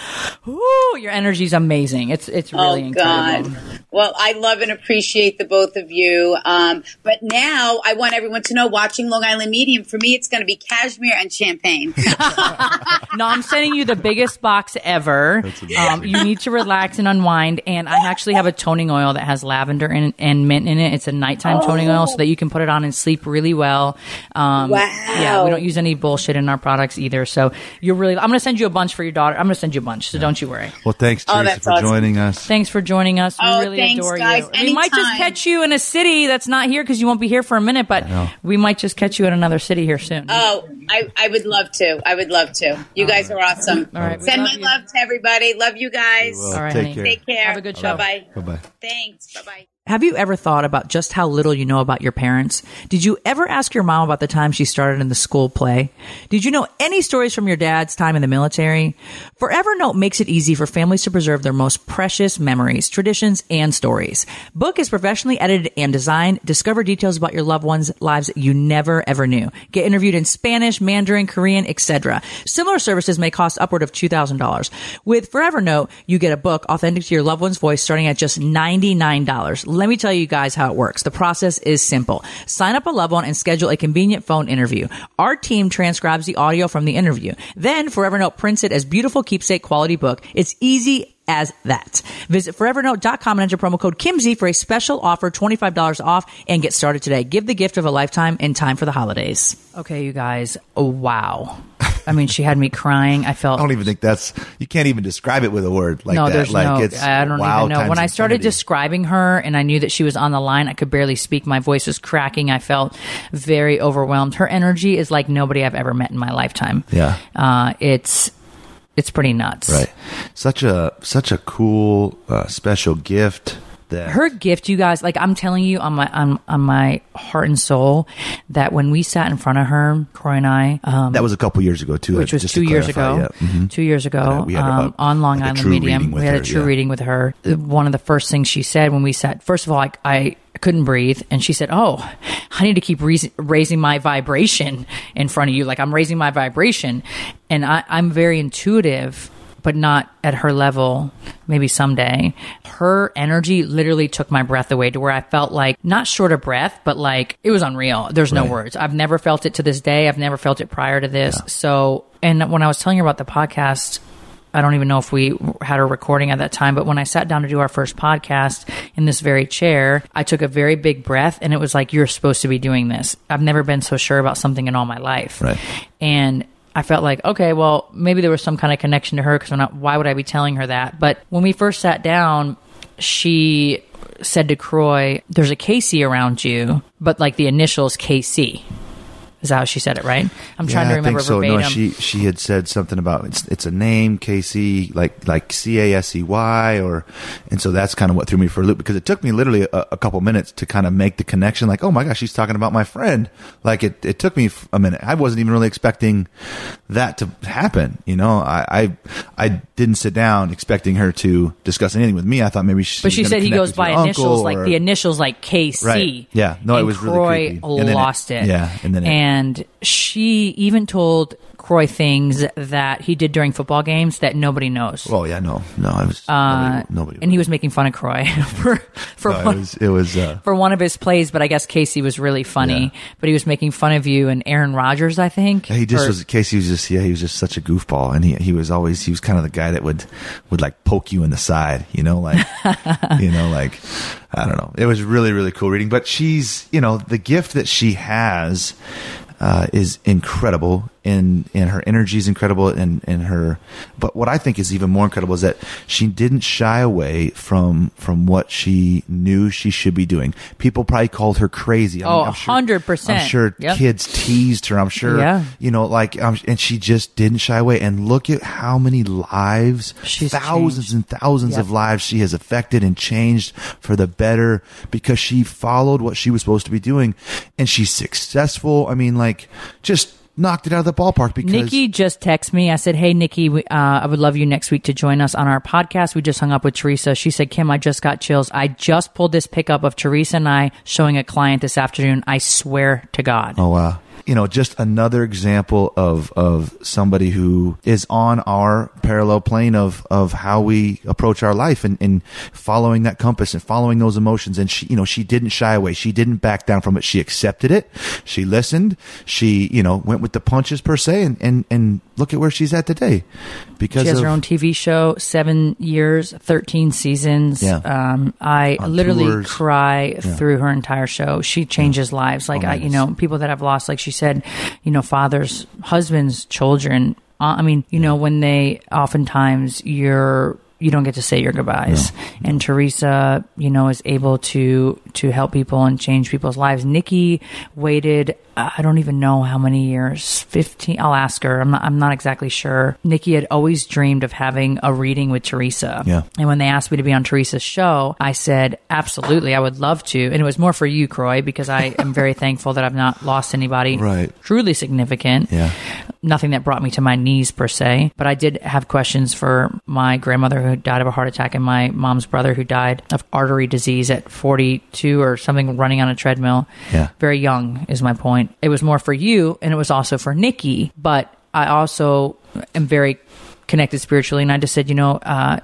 ooh, your energy's amazing. It's it's really oh incredible. God. Well, I love and appreciate the both of you. Um, but now I want everyone to know watching Long Island Medium, for me, it's going to be cashmere and champagne. No, I'm sending you the biggest box ever. Um, you need to relax and unwind. And I actually have a toning oil that has lavender and, and mint in it. It's a nighttime toning oil so that you can put it on and sleep really well. Um, Wow. Yeah, we don't use any bullshit in our products either. So you're really, I'm going to send you a bunch for your daughter. I'm going to send you a bunch. So don't you worry. Well, thanks, Oh, Theresa, that's for awesome. joining us. Thanks for joining us. We Oh, really thanks, adore guys. you. We might just catch you in a city that's not here because you won't be here for a minute, but we might just catch you in another city here soon. Oh, I, I would love to. I would love to. You guys are awesome. All right, Send love my you. love to everybody. Love you guys. All right, take honey. care. Take care. Have a good show. Bye bye. Bye bye. Thanks. Bye bye. Have you ever thought about just how little you know about your parents? Did you ever ask your mom about the time she started in the school play? Did you know any stories from your dad's time in the military? Forever Note makes it easy for families to preserve their most precious memories, traditions, and stories. Book is professionally edited and designed. Discover details about your loved ones' lives you never ever knew. Get interviewed in Spanish, Mandarin, Korean, etc. Similar services may cost upward of $2,000. With Forever Note, you get a book authentic to your loved one's voice starting at just $99. Let me tell you guys how it works. The process is simple. Sign up a loved one and schedule a convenient phone interview. Our team transcribes the audio from the interview. Then Forever Note prints it as beautiful keepsake quality book. It's easy as that. Visit forevernote.com and enter promo code Kim Z for a special offer, $25 off, and get started today. Give the gift of a lifetime in time for the holidays. Okay, you guys. Oh, wow. I mean, she had me crying. I felt I don't even think that's you can't even describe it with a word like no, that. there's like no. it's I don't wow even know. When I started infinity. describing her, and I knew that she was on the line, I could barely speak. My voice was cracking. I felt very overwhelmed. Her energy is like nobody I've ever met in my lifetime. Yeah. uh, it's it's pretty nuts. right, such a such a cool uh, special gift that Her gift, you guys, like I'm telling you on my on, on my heart and soul, that when we sat in front of her, Kroy and I, um, that was a couple years ago too. which was two years clarify, ago. yeah. Mhm. Two years ago, Yeah, we had a- um, on Long like Island Medium, we had her, a true yeah. reading with her. One of the first things she said when we sat, first of all, I, I couldn't breathe, and she said, "Oh, I need to keep rais- raising my vibration in front of you, like I'm raising my vibration." And I, I'm very intuitive. But not at her level, maybe someday. Her energy literally took my breath away to where I felt like, not short of breath, but like it was unreal. There's no words. I've never felt it to this day. I've never felt it prior to this. So, and when I was telling her about the podcast, I don't even know if we had a recording at that time, but when I sat down to do our first podcast in this very chair, I took a very big breath and it was like, you're supposed to be doing this. I've never been so sure about something in all my life. Right. And I felt like, okay, well, maybe there was some kind of connection to her because why would I be telling her that? But when we first sat down, she said to Kroy, there's a Casey around you, but like the initials KC. Is that how she said it, right? I'm trying Yeah, to remember I think so. verbatim. No, she she had said something about it's it's a name, Casey, like like C A S E Y, or and so that's kind of what threw me for a loop because it took me literally a, a couple minutes to kind of make the connection. Like, oh my gosh, she's talking about my friend. Like it it took me a minute. I wasn't even really expecting that to happen. You know, I I, I didn't sit down expecting her to discuss anything with me. I thought maybe she. But she said he goes by initials, uncle like the initials, like KC. Right. Yeah. No, it was really creepy. And then it- lost it. yeah, and then it- and she even told Kroy things that he did during football games that nobody knows. Oh yeah, no, no, I was Uh, nobody, nobody and he was making fun of Kroy for for No, it one, was it was. Uh, for one of his plays, but I guess Casey was really funny. Yeah. But he was making fun of you and Aaron Rodgers, I think. He just Or- was Casey was just yeah he was just such a goofball and he he was always he was kind of the guy that would would like poke you in the side you know like you know like I don't know it was really really cool reading but she's you know the gift that she has uh, is incredible and and her energy is incredible and and her but what I think is even more incredible is that she didn't shy away from from what she knew she should be doing people probably called her crazy I Oh, I'm sure- 100%. I'm sure Yep. kids teased her I'm sure Yeah. you know like um, and she just didn't shy away and look at how many lives She's thousands changed. and thousands Yep. of lives she has affected and changed for the better because she followed what she was supposed to be doing and she's successful i mean like just knocked it out of the ballpark because Nikki just texted me. I said, "Hey, Nikki, we, uh, I would love you next week to join us on our podcast." We just hung up with Theresa. She said, "Kim, I just got chills. I just pulled this pickup of Theresa and I showing a client this afternoon. I swear to God." Oh wow. You know, just another example of of somebody who is on our parallel plane of of how we approach our life and, and following that compass and following those emotions. And she, you know, she didn't shy away. She didn't back down from it. She accepted it. She listened. She, you know, went with the punches per se. And and and look at where she's at today. Because She has of, her own TV show, seven years, thirteen seasons. Yeah. Um, I On literally tours. cry through her entire show. She changes lives. Like Oh, I, you know, people that I've lost, like she said, you know, fathers, husbands, children. Uh, I mean, you know, when they oftentimes you're you don't get to say your goodbyes. And Theresa, you know, is able to to help people and change people's lives. Nikki waited uh, I don't even know how many years. 15 I'll ask her. I'm not I'm not exactly sure. Nikki had always dreamed of having a reading with Theresa. Yeah. And when they asked me to be on Theresa's show, I said, "Absolutely, I would love to." And it was more for you, Kroy, because I am very thankful that I've not lost anybody Right. truly significant Yeah. nothing that brought me to my knees per se, but I did have questions for my grandmother who died of a heart attack and my mom's brother who died of artery disease at 42 or something running on a treadmill. Yeah. Very young is my point. It was more for you and it was also for Nikki, but I also am very connected spiritually and I just said, you know, uh,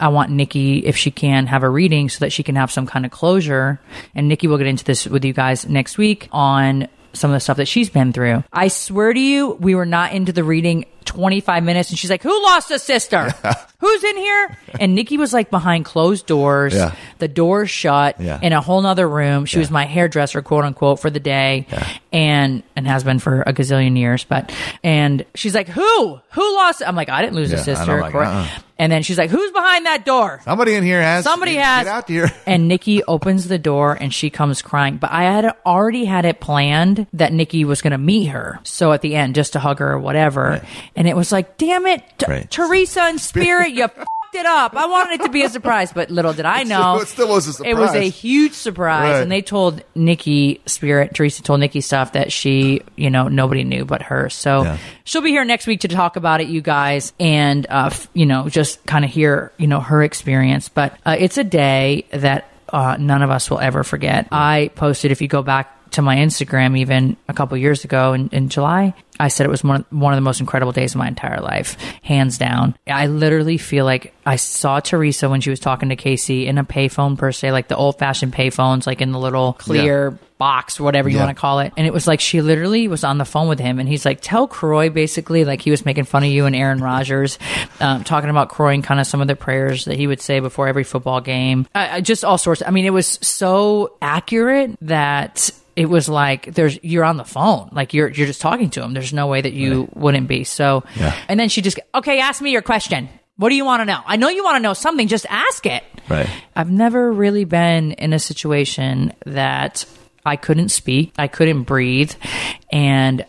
I want Nikki, if she can, have a reading so that she can have some kind of closure. And Nikki will get into this with you guys next week on some of the stuff that she's been through. I swear to you, we were not into the reading 25 minutes and she's like, Who lost a sister? Who's in here? And Nikki was like behind closed doors, Yeah. the doors shut Yeah. in a whole nother room. She was my hairdresser, quote unquote, for the day and and has been for a gazillion years. But and she's like, Who? Who lost? I'm like, I didn't lose a sister. like, uh-uh. And then she's like, Who's behind that door? Somebody in here has. Somebody get has. out here. And Nikki opens the door and she comes crying. But I had already had it planned that Nikki was going to meet her. So at the end, just to hug her or whatever. And it was like, damn it, T- Right. Theresa and Spirit, you it up. I wanted it to be a surprise, but little did I know. It still was a surprise. It was a huge surprise. Right. And they told Nikki, Spirit, Theresa told Nikki stuff that she, you know, nobody knew but her. So Yeah. she'll be here next week to talk about it, you guys, and, uh, f- you know, just kind of hear, you know, her experience. But uh, it's a day that uh, none of us will ever forget. I posted, if you go back to my Instagram even a couple years ago in, in July, I said it was one of, one of the most incredible days of my entire life, hands down. I literally feel like I saw Theresa when she was talking to Casey in a payphone per se, like the old fashioned payphones, like in the little clear box, whatever you Yeah. want to call it. And it was like she literally was on the phone with him, and he's like, "Tell Kroy basically like he was making fun of you and Aaron Rodgers, um, talking about Kroy and kind of some of the prayers that he would say before every football game. I, I just all sorts. I mean, it was so accurate that." It was like there's you're on the phone, like you're you're just talking to him. There's no way that you wouldn't be. So, Yeah. and then she just okay, ask me your question. What do you want to know? I know you want to know something. Just ask it. Right. I've never really been in a situation that I couldn't speak, I couldn't breathe, and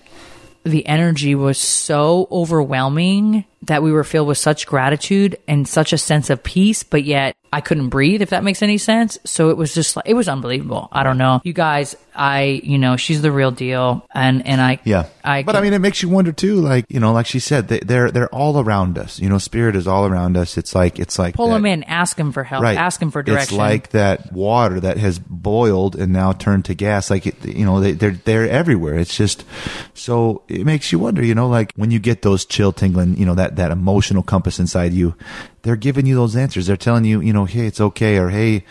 the energy was so overwhelming that we were filled with such gratitude and such a sense of peace, but yet I couldn't breathe, if that makes any sense. So it was just like, it was unbelievable. I don't know. You guys, I, you know, she's the real deal. And, and I, Yeah, I, but I mean, it makes you wonder too. Like you know, like she said, they, they're they're all around us. You know, spirit is all around us. It's like it's like pull that- him in, ask them for help, Right. ask them for direction. It's like that water that has boiled and now turned to gas. Like it, you know, they, they're they're everywhere. It's just so it makes you wonder. You know, like when you get those chill tingling, you know, that that emotional compass inside you, they're giving you those answers. They're telling you, you know, hey, it's okay, or hey,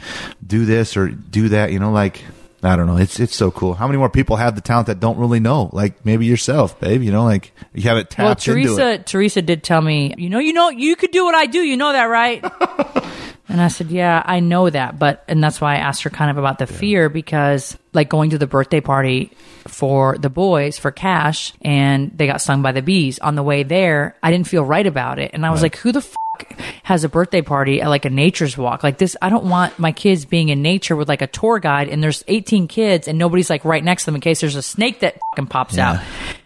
do this or do that. You know, like. I don't know. It's it's so cool. How many more people have the talent that don't really know? Like maybe yourself, babe. You know, like you have it tapped well, into Theresa, it. Theresa did tell me, you know, you know, you could do what I do. You know that, right? and I said, yeah, I know that, but and that's why I asked her kind of about the fear because, like, going to the birthday party for the boys for Kash, and they got stung by the bees on the way there. I didn't feel right about it, and I was like, who the. F- has a birthday party at like a nature's walk. Like this i don't want my kids being in nature with like a tour guide and there's 18 kids and nobody's like right next to them in case there's a snake that fucking pops out.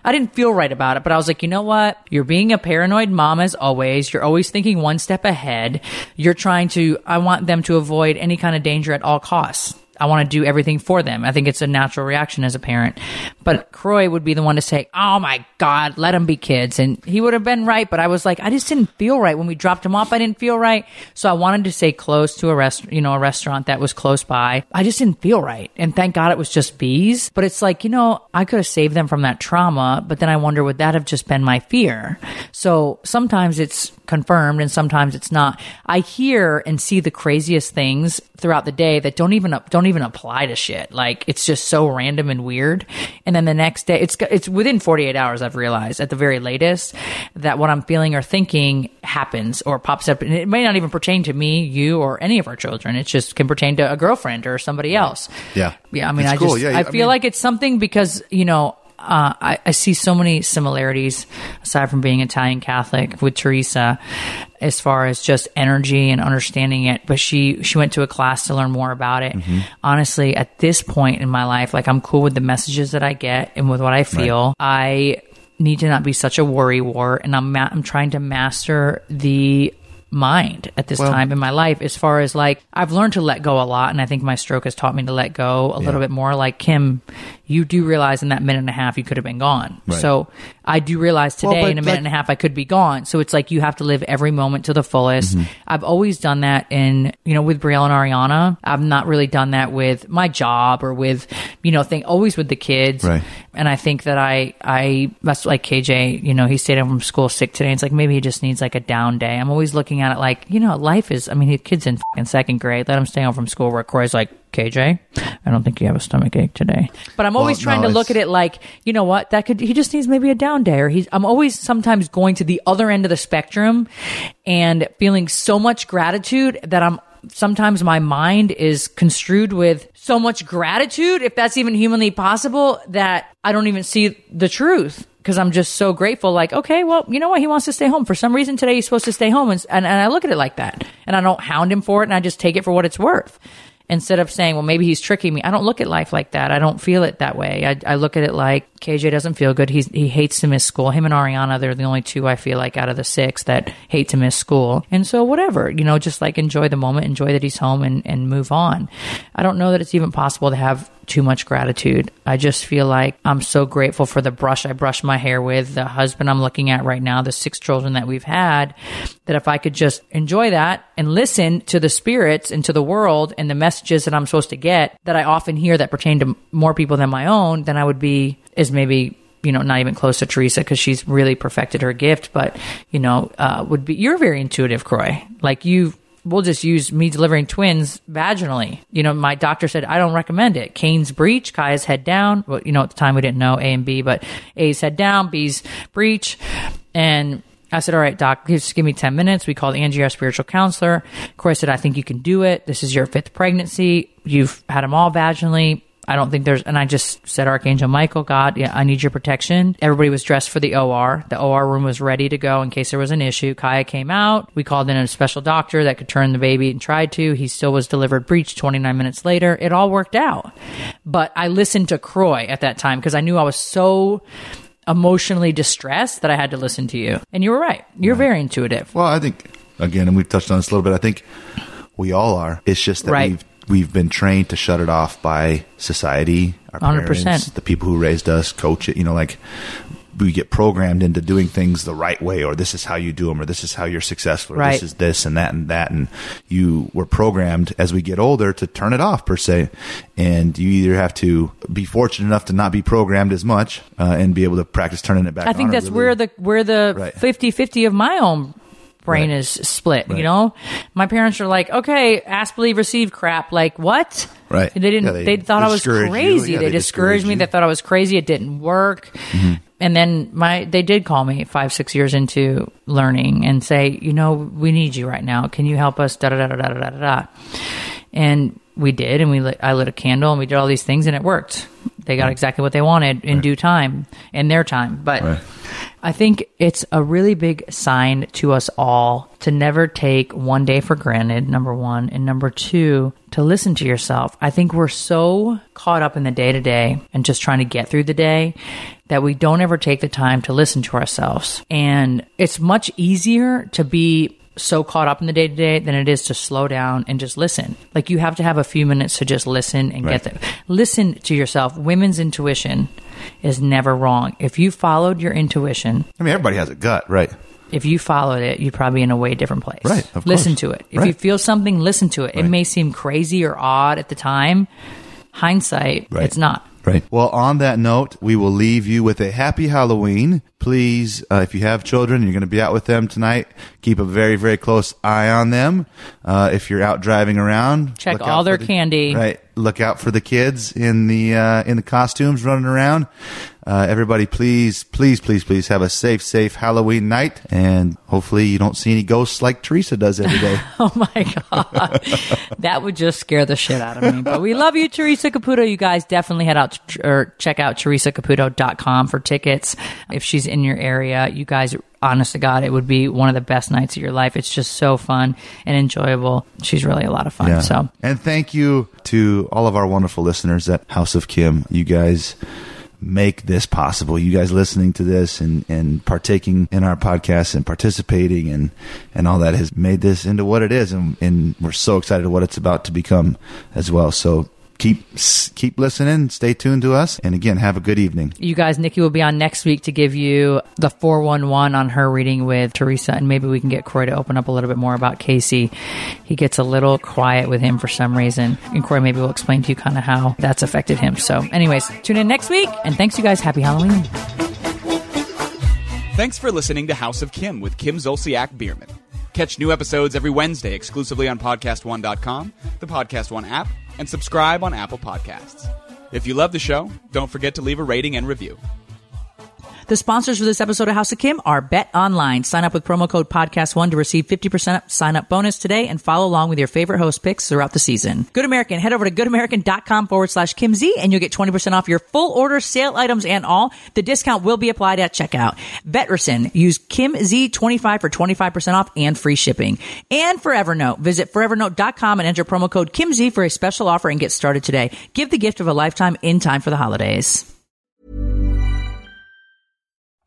I didn't feel right about it but i was like you know what? You're being a paranoid mom as always. You're always thinking one step ahead. You're trying to i want them to avoid any kind of danger at all costs. I want to do everything for them. I think it's a natural reaction as a parent. But Kroy would be the one to say, "Oh my God, let them be kids," and he would have been right. But I was like, I just didn't feel right when we dropped him off. I didn't feel right, so I wanted to stay close to a rest, you know, a restaurant that was close by. I just didn't feel right, and thank God it was just bees. But it's like, you know, I could have saved them from that trauma, but then I wonder would that have just been my fear? So sometimes it's confirmed and sometimes it's not. I hear and see the craziest things throughout the day that don't even don't even apply to shit. Like it's just so random and weird. And then the next day, it's it's within 48 hours. I've realized at the very latest that what I'm feeling or thinking happens or pops up, and it may not even pertain to me, you, or any of our children. It just can pertain to a girlfriend or somebody else. Yeah. yeah. I mean, It's I cool. just Yeah, I I feel mean- like it's something because you know uh, I, I see so many similarities aside from being Italian Catholic with Theresa, as far as just energy and understanding it. But she she went to a class to learn more about it. Mm-hmm. Honestly, at this point in my life, like I'm cool with the messages that I get and with what I feel. I need to not be such a worry war, and I'm ma- I'm trying to master the mind at this Well- time in my life as far as like I've learned to let go a lot and I think my stroke has taught me to let go a little bit more like Kim you do realize in that minute and a half you could have been gone Right. so I do realize today Well, in a minute like- and a half I could be gone so it's like you have to live every moment to the fullest Mm-hmm. I've always done that in you know with Brielle and Ariana I've not really done that with my job or with you know thing always with the kids Right. and I think that I I that's like KJ, you know, he stayed home from school sick today. It's like maybe he just needs like a down day. I'm always looking at it like, you know, life is. I mean, his kid's in fucking second grade. Let him stay home from school. Where Kroy's like, KJ, I don't think you have a stomach ache today. But I'm always Well, trying no, to look at it like, you know what? That could he just needs maybe a down day, or he's. I'm always sometimes going to the other end of the spectrum, and feeling so much gratitude that I'm. Sometimes my mind is construed with so much gratitude, if that's even humanly possible, that I don't even see the truth because I'm just so grateful. Like, okay, well, you know what? He wants to stay home. For some reason today, he's supposed to stay home. And, and, and I look at it like that. And I don't hound him for it. And I just take it for what it's worth. Instead of saying, well, maybe he's tricking me. I don't look at life like that. I don't feel it that way. I, I look at it like KJ doesn't feel good. He's, he hates to miss school. Him and Ariana, they're the only two I feel like out of the six that hate to miss school. And so whatever, you know, just like enjoy the moment, enjoy that he's home and, and move on. I don't know that it's even possible to have too much gratitude. I just feel like I'm so grateful for the brush I brush my hair with, the husband I'm looking at right now, the six children that we've had, that if I could just enjoy that and listen to the spirits and to the world and the messages that I'm supposed to get that I often hear that pertain to more people than my own, then I would be is maybe you know, not even close to Theresa because she's really perfected her gift, but you know, uh, would be you're very intuitive, Kroy. Like you we'll just use me delivering twins vaginally. You know, my doctor said I don't recommend it. Kane's breech, Kaia's head down. Well, you know, at the time we didn't know A and B, but A's head down, B's breech. And I said, all right, doc, just give me 10 minutes. We called Angie, our spiritual counselor. Kroy said, I think you can do it. This is your fifth pregnancy. You've had them all vaginally. I don't think there's, and I just said, Archangel Michael, God, yeah, I need your protection. Everybody was dressed for the OR. The OR room was ready to go in case there was an issue. Kaia came out. We called in a special doctor that could turn the baby and tried to. He still was delivered breech 29 minutes later. It all worked out. But I listened to Kroy at that time because I knew I was so emotionally distressed that I had to listen to you. And you were right. You're very intuitive. Well, I think again, and we've touched on this a little bit. I think we all are. It's just that Right. we've we've been trained to shut it off by society, our 100%. parents, the people who raised us, coach it. You know, like we get programmed into doing things the right way, or this is how you do them, or this is how you're successful, or Right. this is this and that and that, and you were programmed as we get older to turn it off per se, and you either have to be fortunate enough to not be programmed as much uh, and be able to practice turning it back. On I think that's really- where the where the Right. 50-50 of my own brain Right. is split, Right. you know? My parents are like, "Okay, ask believe receive crap." Like, what? Right. They didn't Yeah, they, they thought I was crazy. Yeah, they, they discouraged discourage me. you. They thought I was crazy. It didn't work. Mm-hmm. And then my they did call me 5 6 years into learning and say, "You know, we need you right now. Can you help us da da da da da da da." da." And we did, and we lit, I lit a candle, and we did all these things, and it worked. They got exactly what they wanted in due time, in their time. But Right. I think it's a really big sign to us all to never take one day for granted, number one. And number two, to listen to yourself. I think we're so caught up in the day to day and just trying to get through the day that we don't ever take the time to listen to ourselves. And it's much easier to be so caught up in the day to day than it is to slow down and just listen. Like you have to have a few minutes to just listen and Right. get the listen to yourself. Women's intuition is never wrong. If you followed your intuition, I mean, everybody has a gut, right? if you followed it, you'd probably be in a way different place. Right, of listen course. to it. If Right. you feel something, listen to it. It may seem crazy or odd at the time. Hindsight, Right. it's not. Right. Well, on that note, we will leave you with a happy Halloween. Please, uh, if you have children, you're going to be out with them tonight. Keep a very, very close eye on them. Uh, if you're out driving around, Check look all out their the- candy. Right. Look out for the kids in the uh, in the costumes running around. Uh, everybody, please, please, please, please have a safe, safe Halloween night, and hopefully you don't see any ghosts like Theresa does every day. Oh my God. that would just scare the shit out of me. But we love you, Theresa Caputo. You guys definitely head out to, or check out theresacaputo.com for tickets. If she's in your area, you guys, honest to God, it would be one of the best nights of your life. It's just so fun and enjoyable. She's really a lot of fun. So And thank you to all of our wonderful listeners at House of Kim. You guys make this possible. You guys listening to this and, and partaking in our podcast and participating and, and all that has made this into what it is. And, and we're so excited what it's about to become as well. So keep, keep listening, stay tuned to us. And again, have a good evening. you guys, Nikki will be on next week to give you the 411 on her reading with Theresa, and maybe we can get Kroy to open up a little bit more about Casey. He gets a little quiet with him for some reason, and Kroy maybe will explain to you kind of how that's affected him. So, anyways, tune in next week, and thanks, you guys. Happy Halloween. Thanks for listening to House of Kim with Kim Zolciak Biermann. Catch new episodes every Wednesday exclusively on PodcastOne.com, the Podcast One app, and subscribe on Apple Podcasts. If you love the show, don't forget to leave a rating and review. The sponsors for this episode of House of Kim are Bet Online. Sign up with promo code podcast1 to receive 50% sign up bonus today and follow along with your favorite host picks throughout the season. Good American, head over to goodamerican.com forward slash Kim Z and you'll get 20% off your full order, sale items and all. The discount will be applied at checkout. Vetericyn, use Kim Z25 for 25% off and free shipping. And Forever Note, visit forevernote.com and enter promo code Kim Z for a special offer and get started today. Give the gift of a lifetime in time for the holidays.